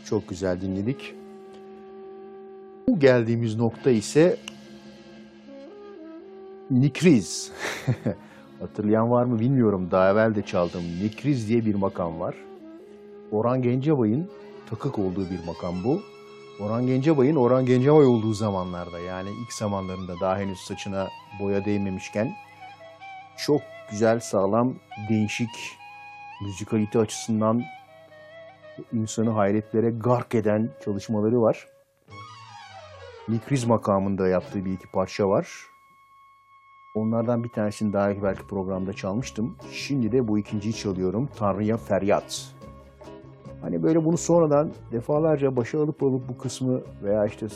çok güzel dinledik. Bu geldiğimiz nokta ise Nikriz. Hatırlayan var mı bilmiyorum. Daha evvel de çaldım. Nikriz diye bir makam var. Orhan Gencebay'ın takık olduğu bir makam bu. Orhan Gencebay'ın Orhan Gencebay olduğu zamanlarda yani ilk zamanlarında daha henüz saçına boya değmemişken çok güzel, sağlam, değişik, müzikalite açısından insanı hayretlere gark eden çalışmaları var. Nikriz makamında yaptığı bir iki parça var. Onlardan bir tanesini daha belki programda çalmıştım. Şimdi de bu ikinciyi çalıyorum. Tanrı'ya Feryat. Hani böyle bunu sonradan defalarca başa alıp alıp bu kısmı veya işte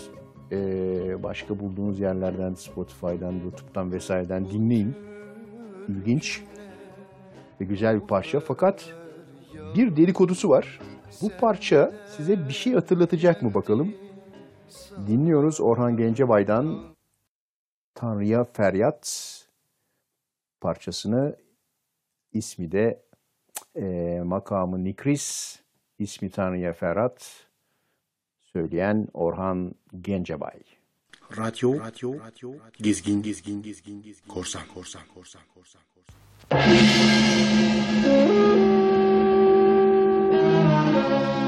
eee, başka bulduğunuz yerlerden, Spotify'dan, YouTube'dan vesaireden dinleyin. İlginç ve güzel bir parça. Fakat bir dedikodusu var. Bu parça size bir şey hatırlatacak mı bakalım? Dinliyoruz Orhan Gencebay'dan Tanrı'ya Feryat parçasını. İsmi de eee makamı Nikris, ismi Tanrı'ya Ferhat, söyleyen Orhan Gencebay. Radyo, radyo, radyo, gezgin, gezgin, gezgin, gezgin, korsan, korsan, korsan, korsan, korsan. Thank you.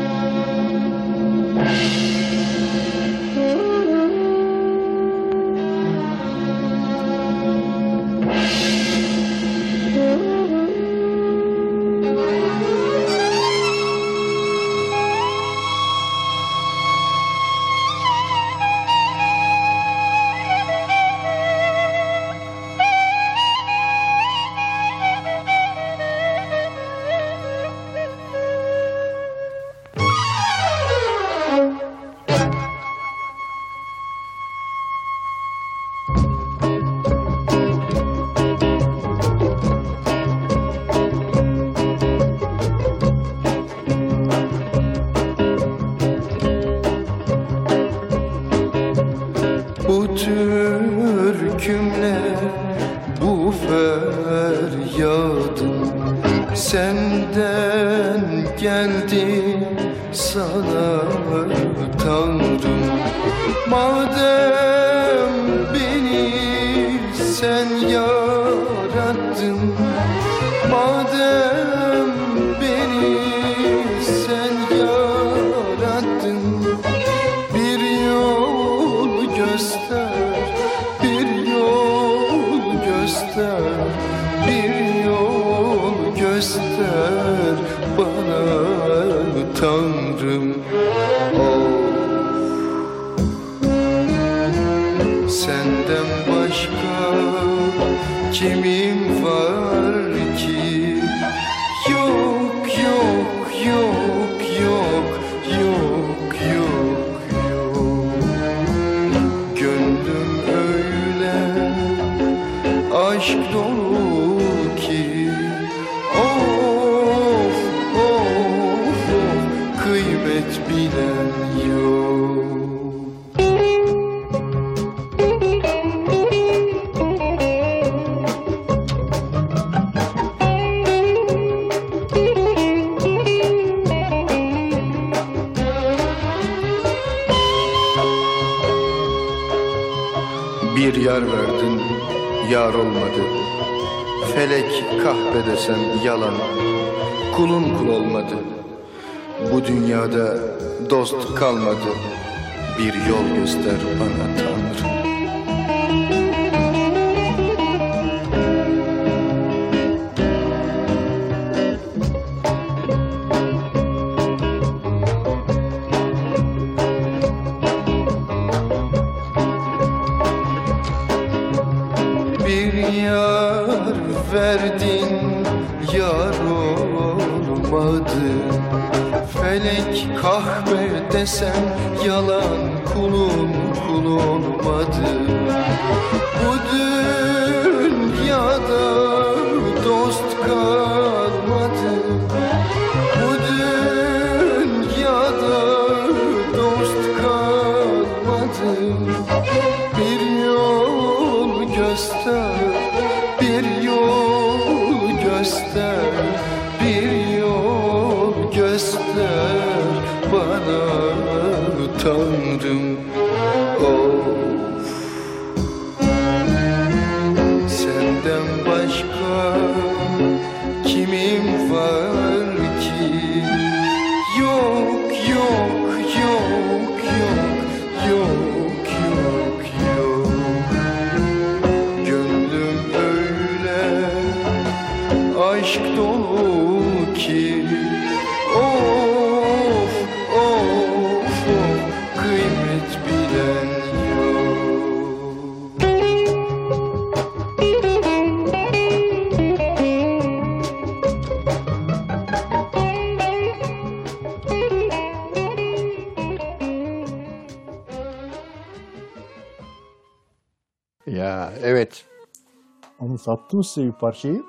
Anımsattım size bir parçayı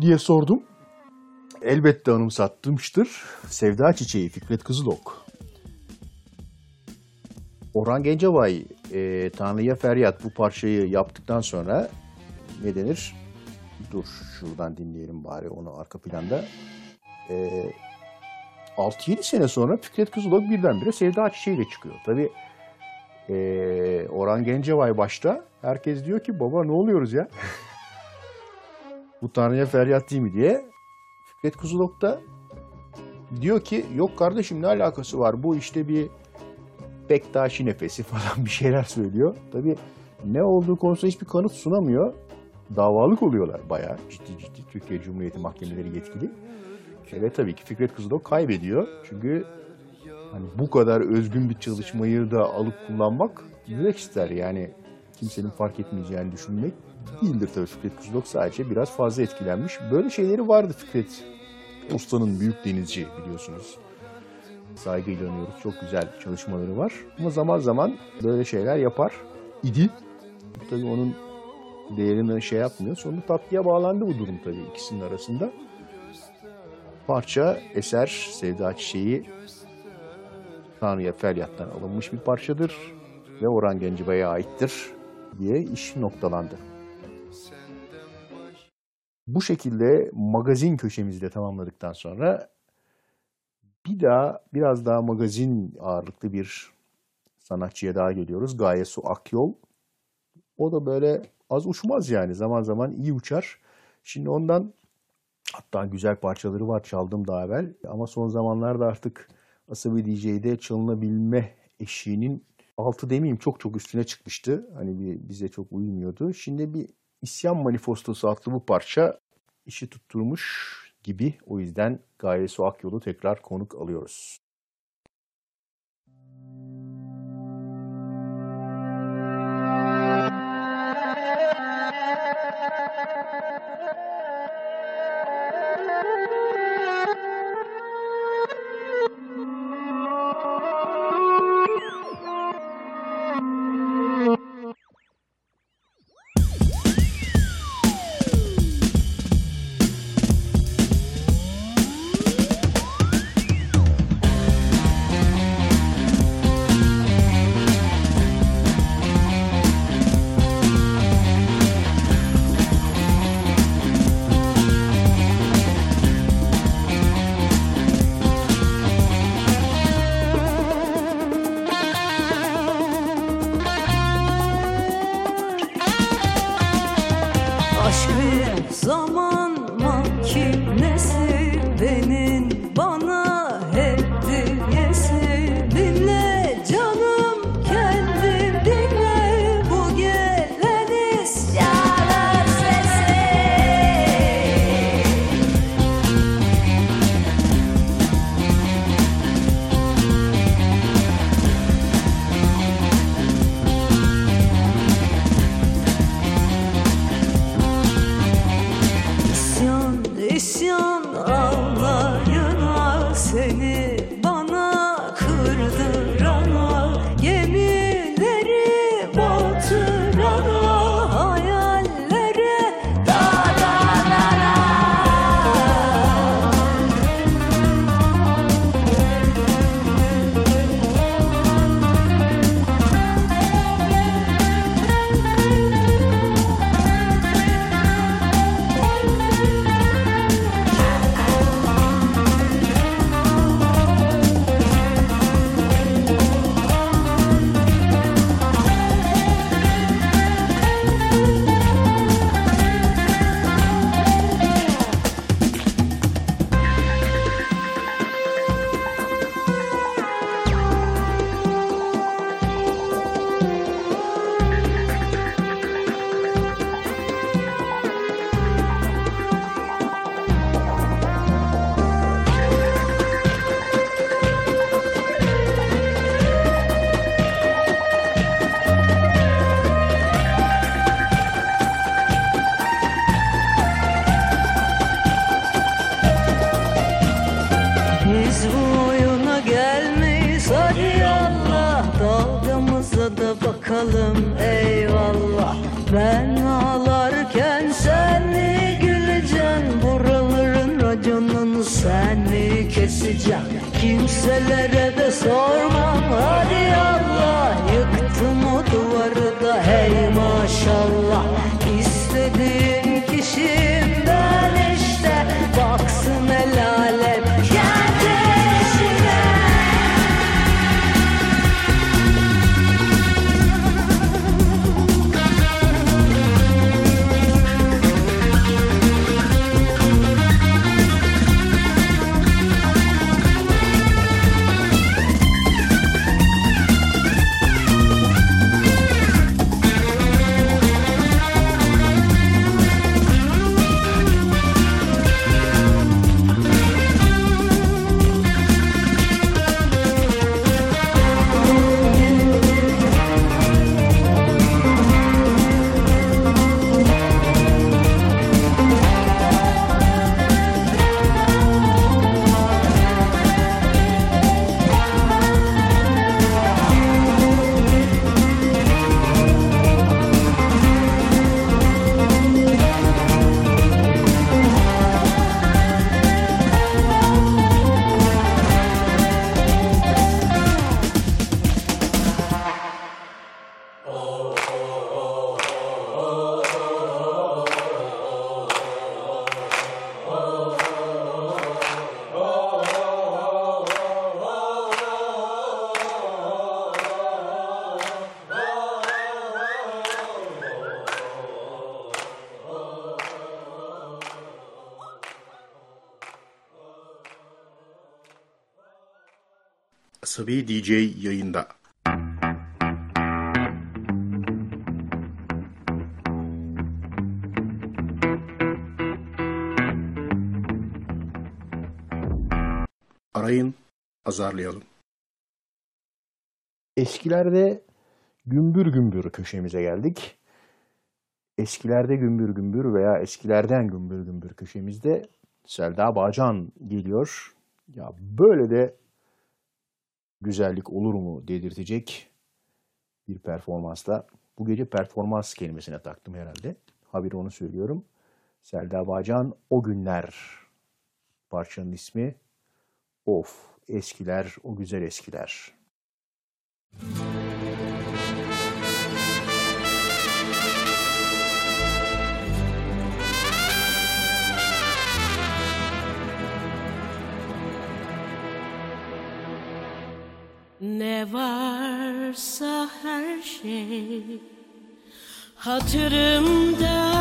diye sordum. Elbette anımsatmıştır. Sevda Çiçeği Fikret Kızılok. Orhan Gencebay e, Tanrı'ya Feryat bu parçayı yaptıktan sonra ne denir? Dur şuradan dinleyelim bari onu arka planda. E, 6-7 sene sonra Fikret Kızılok birdenbire Sevda Çiçeği ile çıkıyor. Tabii ee, Orhan Gencebay başta. Herkes diyor ki baba ne oluyoruz ya? Bu Tanrı'ya feryat değil mi diye. Fikret Kuzulok da diyor ki yok kardeşim ne alakası var? Bu işte bir Bektaşi nefesi falan bir şeyler söylüyor. Tabii ne olduğu konusunda hiçbir kanıt sunamıyor. Davalık oluyorlar bayağı ciddi ciddi Türkiye Cumhuriyeti mahkemeleri yetkili. Ve tabii ki Fikret Kuzulok kaybediyor. Çünkü hani bu kadar özgün bir çalışmayı da alıp kullanmak yürek ister. Yani kimsenin fark etmeyeceğini düşünmek değildir tabii Fikret Kuzulok sadece biraz fazla etkilenmiş. Böyle şeyleri vardı Fikret Usta'nın büyük denizci biliyorsunuz. Saygıyla anıyoruz. Çok güzel çalışmaları var. Ama zaman zaman böyle şeyler yapar idi. Tabii onun değerini şey yapmıyor. Sonra tatlıya bağlandı bu durum tabii ikisinin arasında. Parça, eser, Sevda Çiçeği Tanrı'ya feryattan alınmış bir parçadır ve Orhan Gencebay'a aittir diye iş noktalandı. Bu şekilde magazin köşemizi de tamamladıktan sonra bir daha biraz daha magazin ağırlıklı bir sanatçıya daha geliyoruz. Gaye Su Akyol. O da böyle az uçmaz yani. Zaman zaman iyi uçar. Şimdi ondan hatta güzel parçaları var çaldım daha evvel. Ama son zamanlarda artık Asabi DJ'de çalınabilme eşiğinin altı demeyeyim çok çok üstüne çıkmıştı. Hani bize çok uymuyordu. Şimdi bir İsyan Manifestosu adlı bu parça işi tutturmuş gibi. O yüzden Gaye Su Akyol'u tekrar konuk alıyoruz. DJ yayında. Arayın, azarlayalım. Eskilerde gümbür gümbür köşemize geldik. Eskilerde gümbür gümbür veya eskilerden gümbür gümbür köşemizde Selda Bağcan geliyor. Ya böyle de güzellik olur mu dedirtecek bir performansla. Bu gece performans kelimesine taktım herhalde. Haberi onu söylüyorum. Selda Bağcan O Günler parçanın ismi. Of eskiler o güzel eskiler. Ne varsa her şey hatırımda.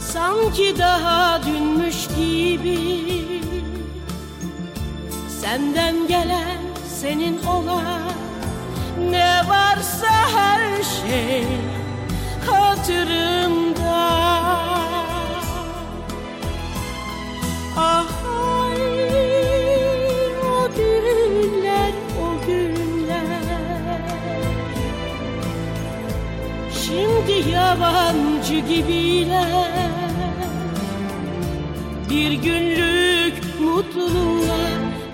Sanki daha dünmüş gibi. Senden gelen senin olan Ne varsa her şey hatırımda. Ah yabancı gibiler. Bir günlük mutluluğa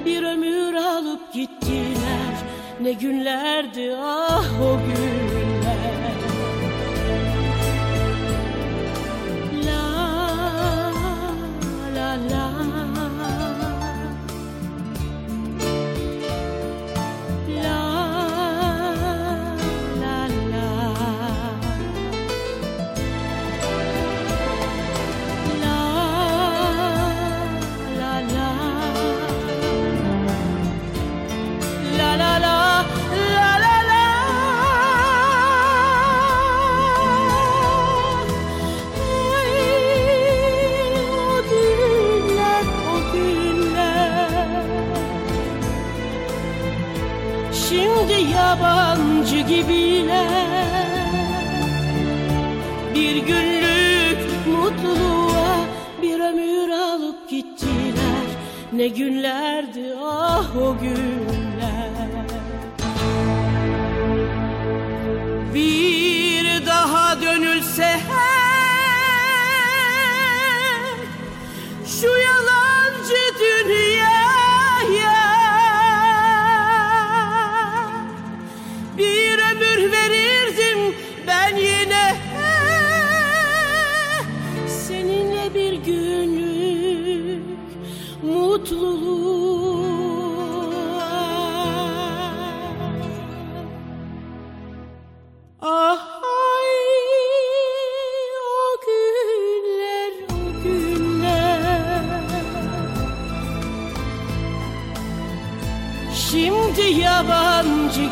bir ömür alıp gittiler. Ne günlerdi ah o günler. La la la yabancı gibiler Bir günlük mutluluğa bir ömür alıp gittiler. Ne günlerdi ah o günler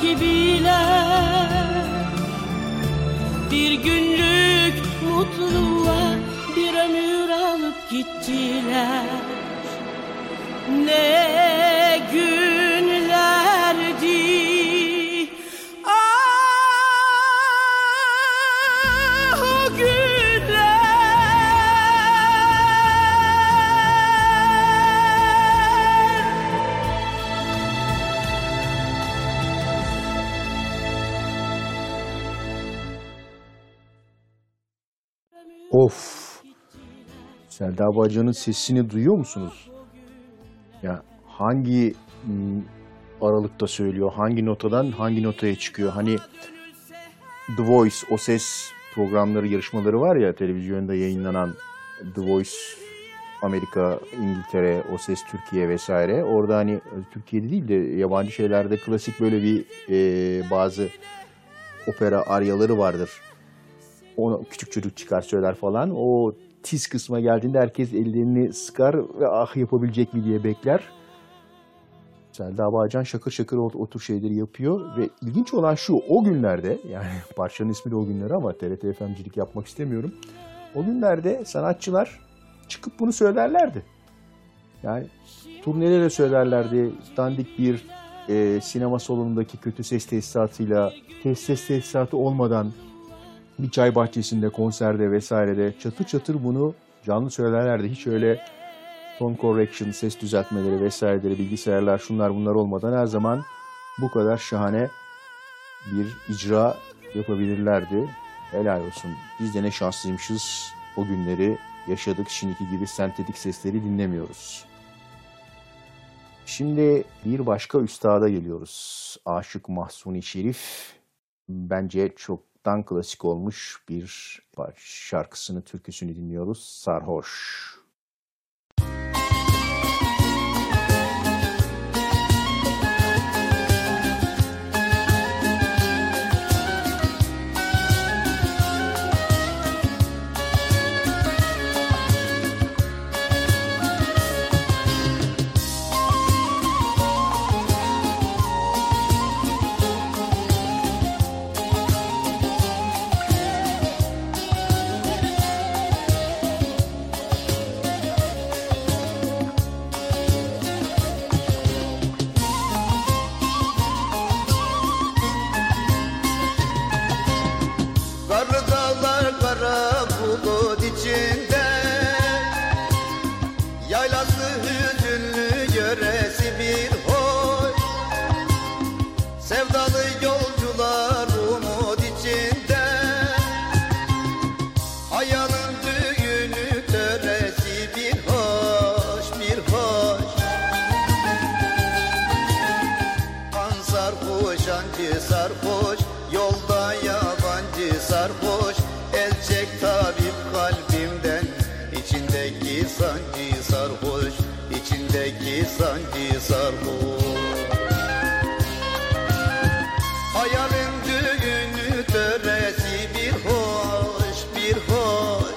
gibiler. Bir günlük mutluluğa bir ömür alıp gittiler Selda Bağcan'ın sesini duyuyor musunuz? Ya hangi mm, aralıkta söylüyor, hangi notadan hangi notaya çıkıyor? Hani The Voice, o ses programları, yarışmaları var ya televizyonda yayınlanan The Voice Amerika, İngiltere, O Ses Türkiye vesaire. Orada hani Türkiye'de değil de yabancı şeylerde klasik böyle bir e, bazı opera aryaları vardır. Onu küçük çocuk çıkar söyler falan. O tiz kısma geldiğinde herkes ellerini sıkar ve ah yapabilecek mi diye bekler. Selda Bağcan şakır şakır o, o tür şeyleri yapıyor ve ilginç olan şu o günlerde yani parçanın ismi de o günleri ama TRT FM'cilik yapmak istemiyorum. O günlerde sanatçılar çıkıp bunu söylerlerdi. Yani turnelere söylerlerdi. Dandik bir e, sinema salonundaki kötü ses tesisatıyla, test ses tesisatı olmadan bir çay bahçesinde, konserde vesairede çatır çatır bunu canlı söylerlerdi. Hiç öyle tone correction, ses düzeltmeleri vesaireleri, bilgisayarlar şunlar bunlar olmadan her zaman bu kadar şahane bir icra yapabilirlerdi. Helal olsun. Biz de ne şanslıymışız o günleri yaşadık. Şimdiki gibi sentetik sesleri dinlemiyoruz. Şimdi bir başka üstada geliyoruz. Aşık Mahsuni Şerif. Bence çoktan klasik olmuş bir şarkısını, türküsünü dinliyoruz. Sarhoş. Sancı sarhoş. Hayalin düğünü töresi bir hoş bir hoş.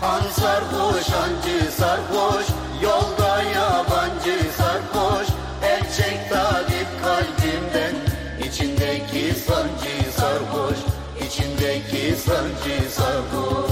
Han sarhoş hancı sarhoş Yolda yabancı sarhoş. El çek tabip kalbimden içindeki sancı sarhoş içindeki sancı sarhoş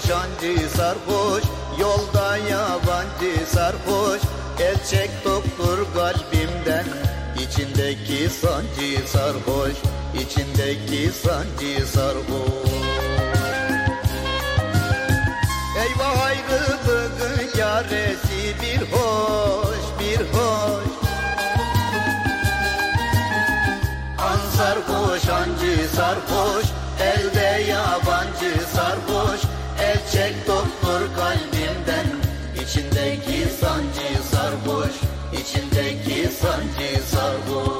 sarhoş ancı sarhoş Yolda yabancı sarhoş. El çek doktor kalbimden içindeki sancı sarhoş içindeki sancı sarhoş. Eyvah ayrılığın yaresi bir hoş bir hoş. An sarhoş ancı sarhoş Elde yabancı sarhoş Doktor kalbimden. İçindeki sancı sarhoş içindeki sancı sarhoş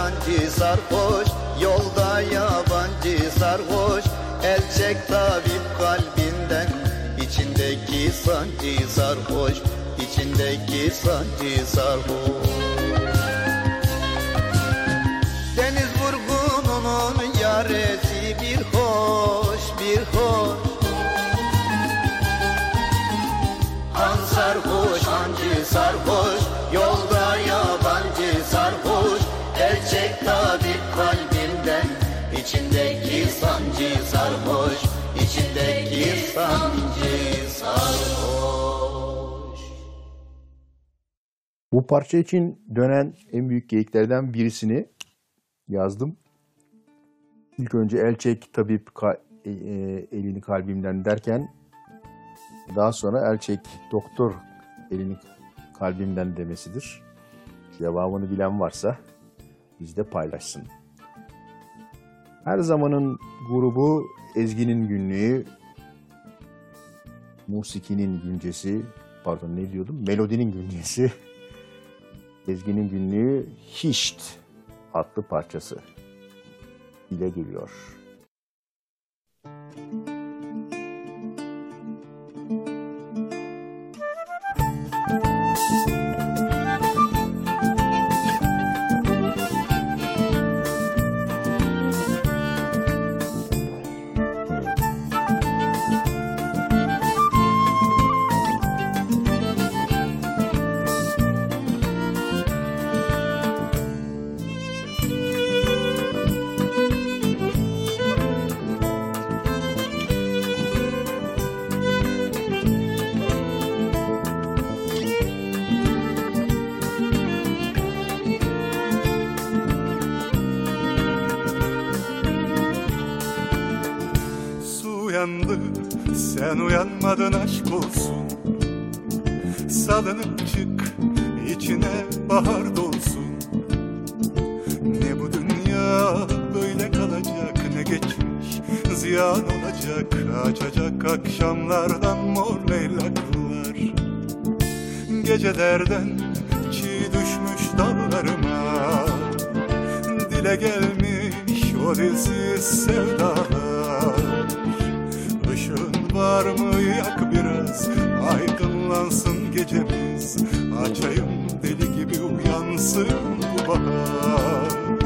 koşancı sarhoş Yolda yabancı sarhoş. El çek tabip kalbinden içindeki sancı sarhoş içindeki sancı sarhoş. Deniz vurgununun yaresi bir hoş bir hoş sarhoş içindeki sancı sarhoş Bu parça için dönen en büyük geyiklerden birisini yazdım. İlk önce el çek tabip ka- e- e, elini kalbimden derken daha sonra el çek doktor elini kalbimden demesidir. Cevabını bilen varsa bizde paylaşsın. Her zamanın grubu Ezgi'nin günlüğü, Musiki'nin güncesi, pardon ne diyordum? Melodinin güncesi, Ezgi'nin günlüğü Hişt adlı parçası ile geliyor. Su sen uyanmadın aşk olsun. Salınıp çık içine bahar dolsun. Ne bu dünya böyle kalacak ne geçmiş ziyan olacak. Açacak akşamlardan mor leylaklar Gecelerden çiğ düşmüş dallarıma Dile gelmiş o dilsiz sevdalar var mı yak biraz? Aydınlansın gecemiz. Açayım deli gibi uyansın bu bahar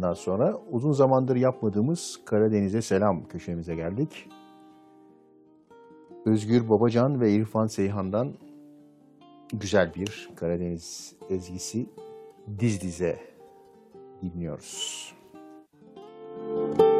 parçasından sonra uzun zamandır yapmadığımız Karadeniz'e selam köşemize geldik. Özgür Babacan ve İrfan Seyhan'dan güzel bir Karadeniz ezgisi diz dize dinliyoruz. Evunasın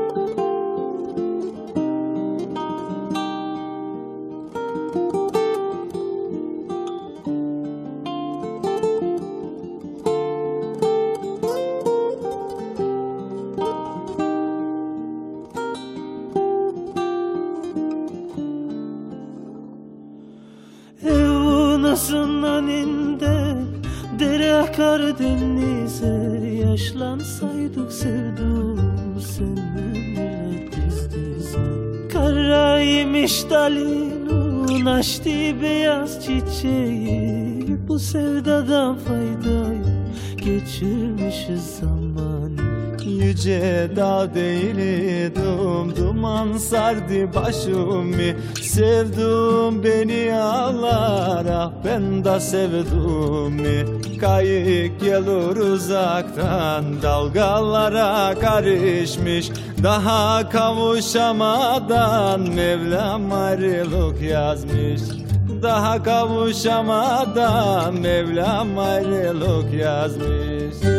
sevdadan fayda yok Geçirmişiz zaman. Yüce dağ değildim Duman sardı başımı. Sevdum beni ağlar Ah ben de sevdum. Kayık gelir uzaktan Dalgalara karışmış. Daha kavuşamadan Mevlam ayrılık yazmış daha kavuşamadan Mevlam ayrılık yazmış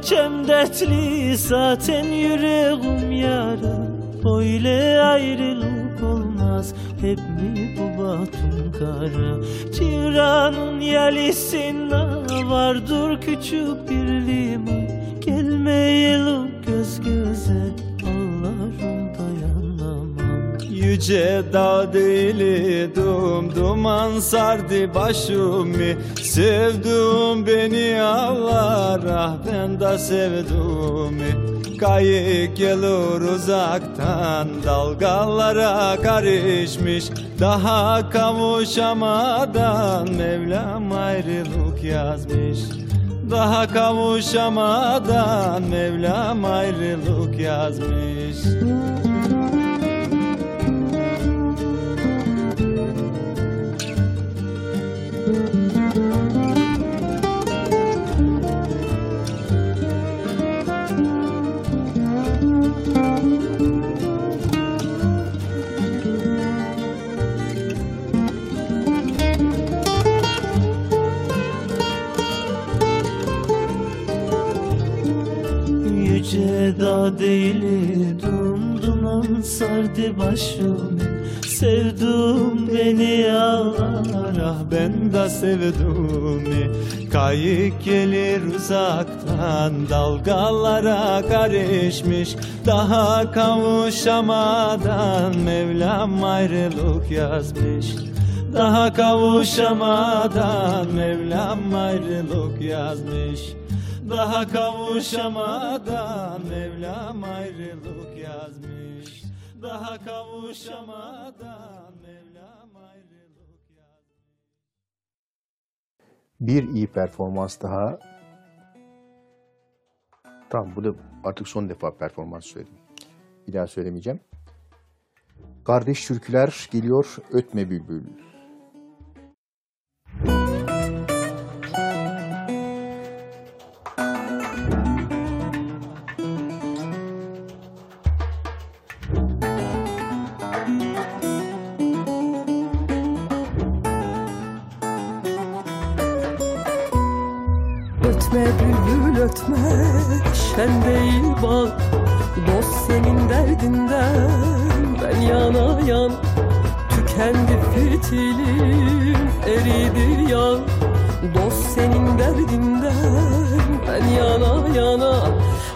kemençem dertli zaten yüreğim yara. Böyle ayrılık olmaz. Hep mi bu batın kara? Civranın yalisinde vardır küçük bir liman. Gelmeyelim göz göze ağlarım dayanamam. Yüce dağ değildim Duman sardı başımı Sevdum beni Ah ben de sevdum Kayık gelir uzaktan Dalgalara karışmış. Daha kavuşamadan Mevlam ayrılık yazmış. Daha kavuşamadan Mevlam ayrılık yazmış Yüce dağ değildim duman sardı başımı Sevdum beni ağlar Ah ben de sevdum Kayık gelir uzaktan Dalgalara karışmış. Daha kavuşamadan Mevlam ayrılık yazmış. Daha kavuşamadan Mevlam ayrılık yazmış daha kavuşamadan Mevlam ayrılık yazmış Daha kavuşamadan Mevlam ayrılık Bir iyi performans daha. Tamam bu da artık son defa performans söyledim. Bir daha söylemeyeceğim. Kardeş türküler geliyor Ötme Bülbül. Ötme şen değil bak. Dost senin derdinden ben yana yan. Tükendi fitilim eridi yan. Dost senin derdinden ben yana yana.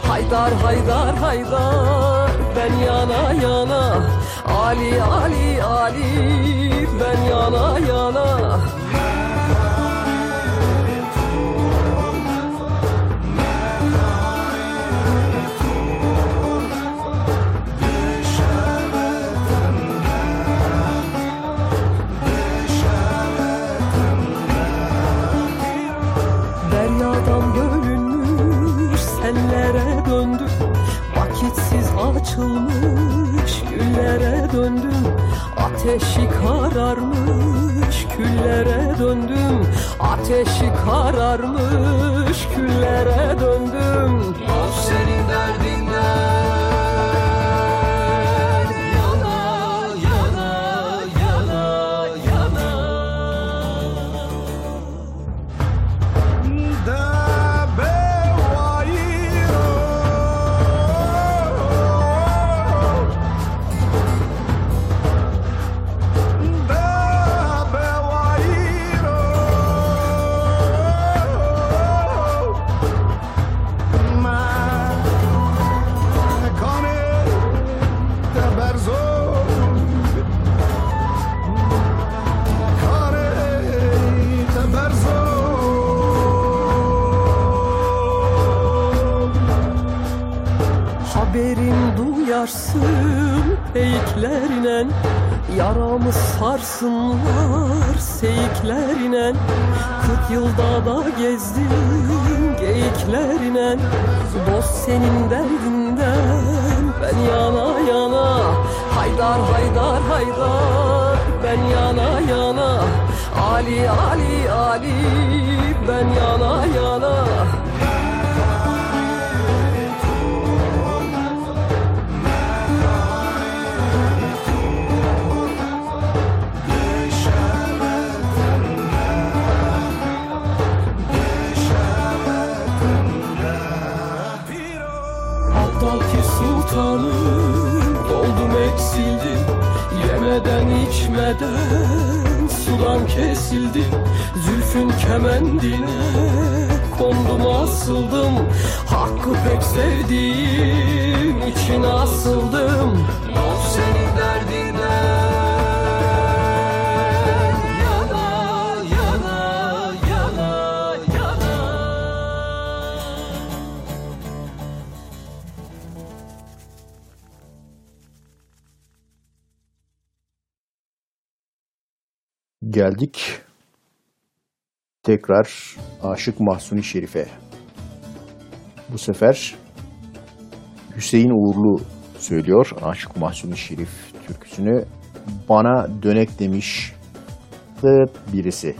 Haydar haydar haydar ben yana yana. Ali Ali Ali ben yana yana tekrar Aşık Mahsuni Şerif'e. Bu sefer Hüseyin Uğurlu söylüyor Aşık Mahsuni Şerif türküsünü. Bana dönek demiş birisi.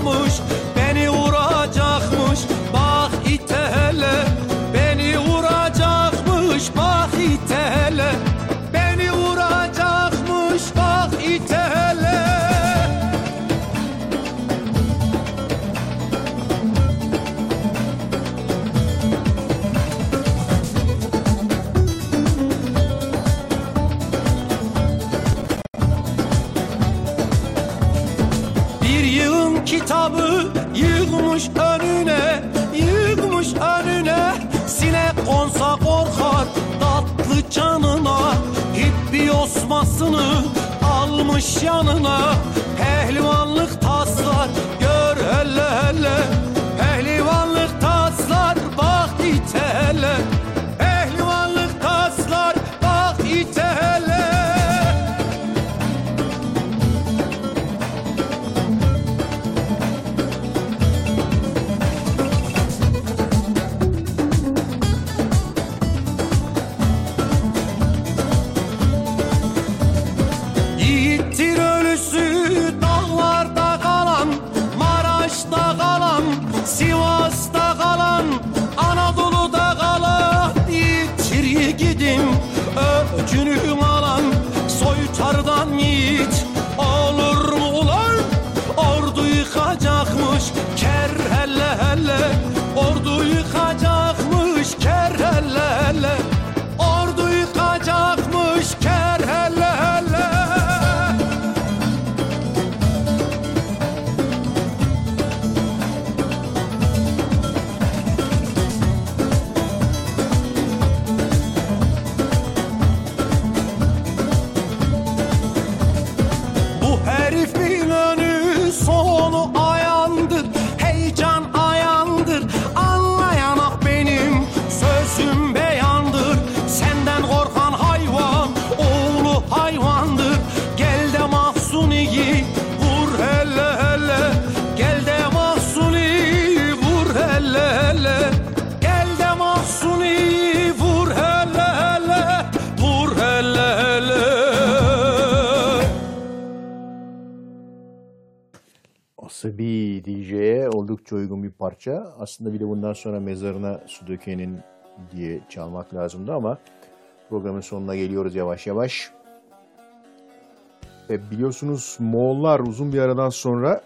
somos. Parça. Aslında bir de bundan sonra mezarına su dökenin diye çalmak lazımdı ama programın sonuna geliyoruz yavaş yavaş. Ve biliyorsunuz Moğollar uzun bir aradan sonra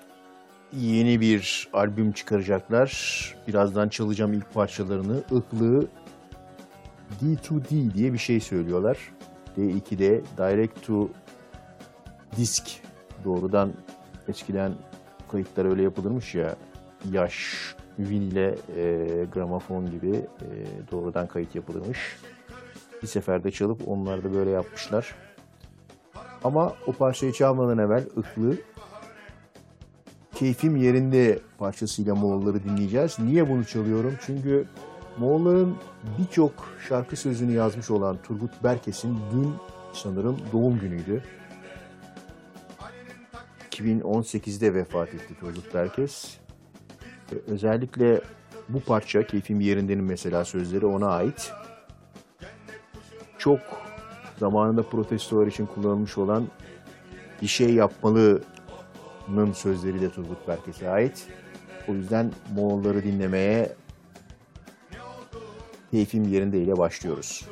yeni bir albüm çıkaracaklar. Birazdan çalacağım ilk parçalarını. Iklığı D2D diye bir şey söylüyorlar. D2D Direct to Disk doğrudan eskiden kayıtlar öyle yapılırmış ya yaş vinile e, gramofon gibi e, doğrudan kayıt yapılırmış. Bir seferde çalıp onlar da böyle yapmışlar. Ama o parçayı çalmadan evvel ıklı Keyfim Yerinde parçasıyla Moğolları dinleyeceğiz. Niye bunu çalıyorum? Çünkü Moğolların birçok şarkı sözünü yazmış olan Turgut Berkes'in dün sanırım doğum günüydü. 2018'de vefat etti Turgut Berkes. Özellikle bu parça Keyfim Yerinde'nin mesela sözleri ona ait. Çok zamanında protestolar için kullanılmış olan bir şey yapmalının sözleri de Turgut Berkes'e ait. O yüzden Moğolları dinlemeye Keyfim Yerinde ile başlıyoruz.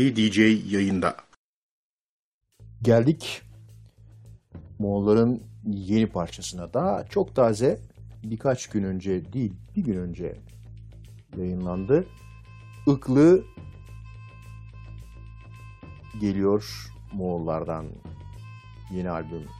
Asabi DJ yayında. Geldik Moğolların yeni parçasına. Daha çok taze birkaç gün önce değil bir gün önce yayınlandı. Iklı geliyor Moğollardan yeni albüm.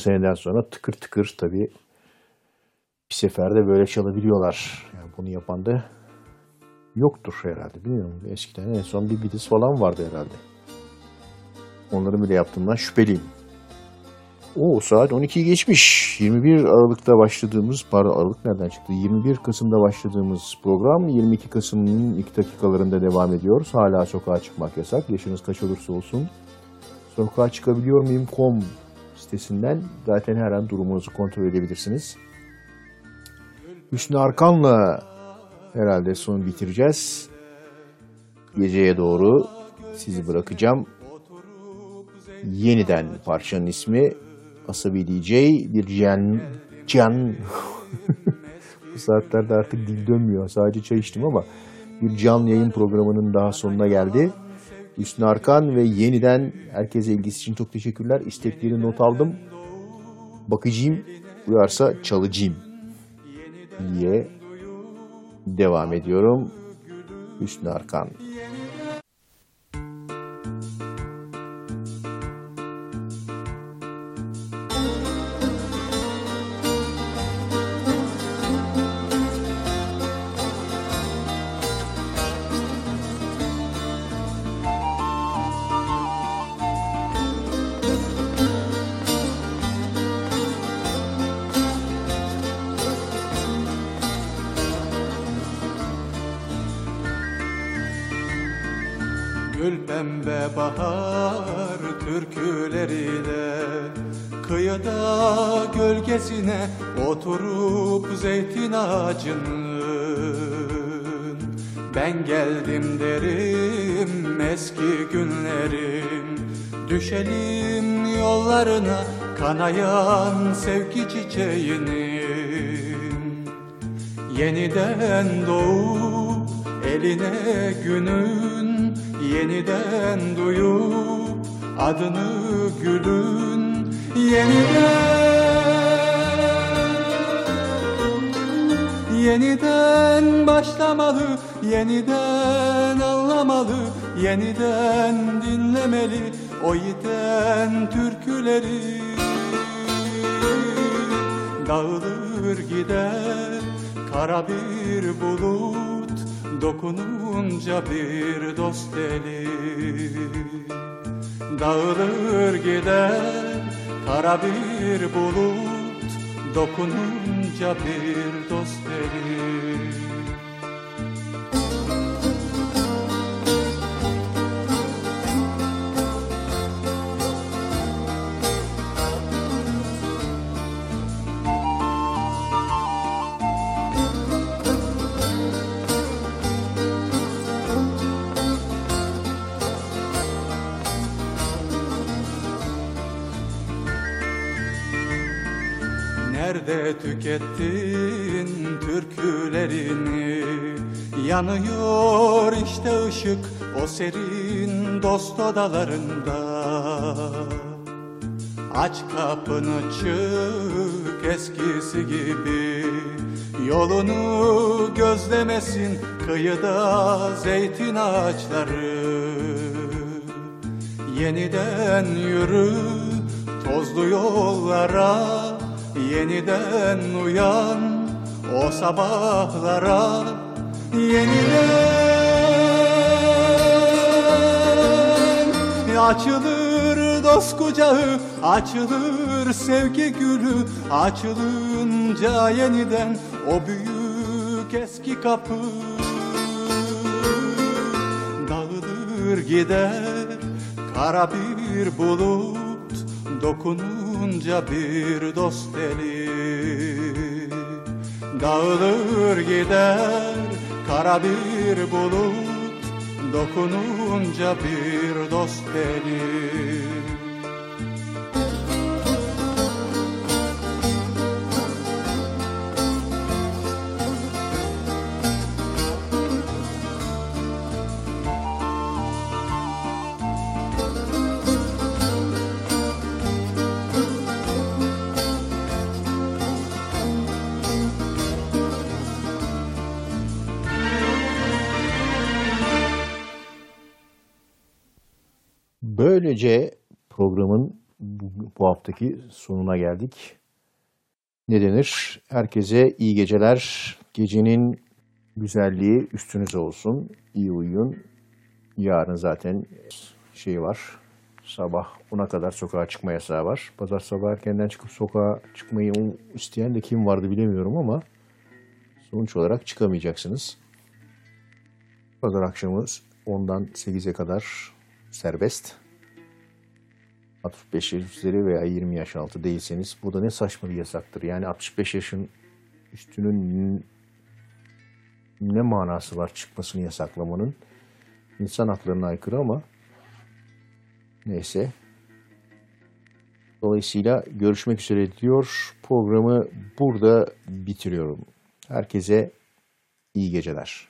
Seneden sonra tıkır tıkır tabii bir seferde böyle çalabiliyorlar. Yani bunu yapan da yoktur herhalde. Bilmiyorum. Eskiden en son bir Beatles falan vardı herhalde. Onların bile yaptığımdan şüpheliyim. O saat 12'yi geçmiş. 21 Aralık'ta başladığımız, pardon Aralık nereden çıktı? 21 Kasım'da başladığımız program 22 Kasım'ın ilk dakikalarında devam ediyoruz. Hala sokağa çıkmak yasak. Yaşınız kaç olursa olsun. Sokağa çıkabiliyor muyum.com sitesinden zaten her an durumunuzu kontrol edebilirsiniz. Hüsnü Arkan'la herhalde son bitireceğiz. Geceye doğru sizi bırakacağım. Yeniden parçanın ismi Asabi DJ bir can can bu saatlerde artık dil dönmüyor. Sadece çay içtim ama bir canlı yayın programının daha sonuna geldi. Hüsnü Arkan ve yeniden herkese ilgisi için çok teşekkürler. İstekleri not aldım. Bakıcıyım, uyarsa çalıcıyım diye devam ediyorum. Hüsnü Arkan. Ağacının Ben geldim derim eski günlerim. Düşelim yollarına kanayan sevgi çiçeğinin. Yeniden doğup eline günün Yeniden duyup adını gülün. Yeniden Yeniden başlamalı Yeniden anlamalı Yeniden dinlemeli O yiten türküleri. Dağılır gider kara bir bulut Dokununca bir dost eli Dağılır gider kara bir bulut Dokununca bir dost eli Nerede tükettin türkülerini? Yanıyor işte ışık o serin dost odalarında. Aç kapını çık eskisi gibi. Yolunu gözlemesin kıyıda zeytin ağaçları. Yeniden yürü tozlu yollara Yeniden uyan o sabahlara Yeniden. Açılır dost kucağı Açılır sevgi gülü Açılınca yeniden o büyük eski kapı. Dağılır gider kara bir bulut Dokununca bir dost eli. Dağılır gider kara bir bulut Dokununca bir dost eli Böylece programın bu, haftaki sonuna geldik. Ne denir? Herkese iyi geceler. Gecenin güzelliği üstünüze olsun. İyi uyuyun. Yarın zaten şey var. Sabah 10'a kadar sokağa çıkma yasağı var. Pazar sabah erkenden çıkıp sokağa çıkmayı isteyen de kim vardı bilemiyorum ama sonuç olarak çıkamayacaksınız. Pazar akşamı 10'dan 8'e kadar serbest. 65 yaş üzeri veya 20 yaş altı değilseniz bu da ne saçma bir yasaktır. Yani 65 yaşın üstünün ne manası var çıkmasını yasaklamanın? İnsan haklarına aykırı ama neyse. Dolayısıyla görüşmek üzere diyor. Programı burada bitiriyorum. Herkese iyi geceler.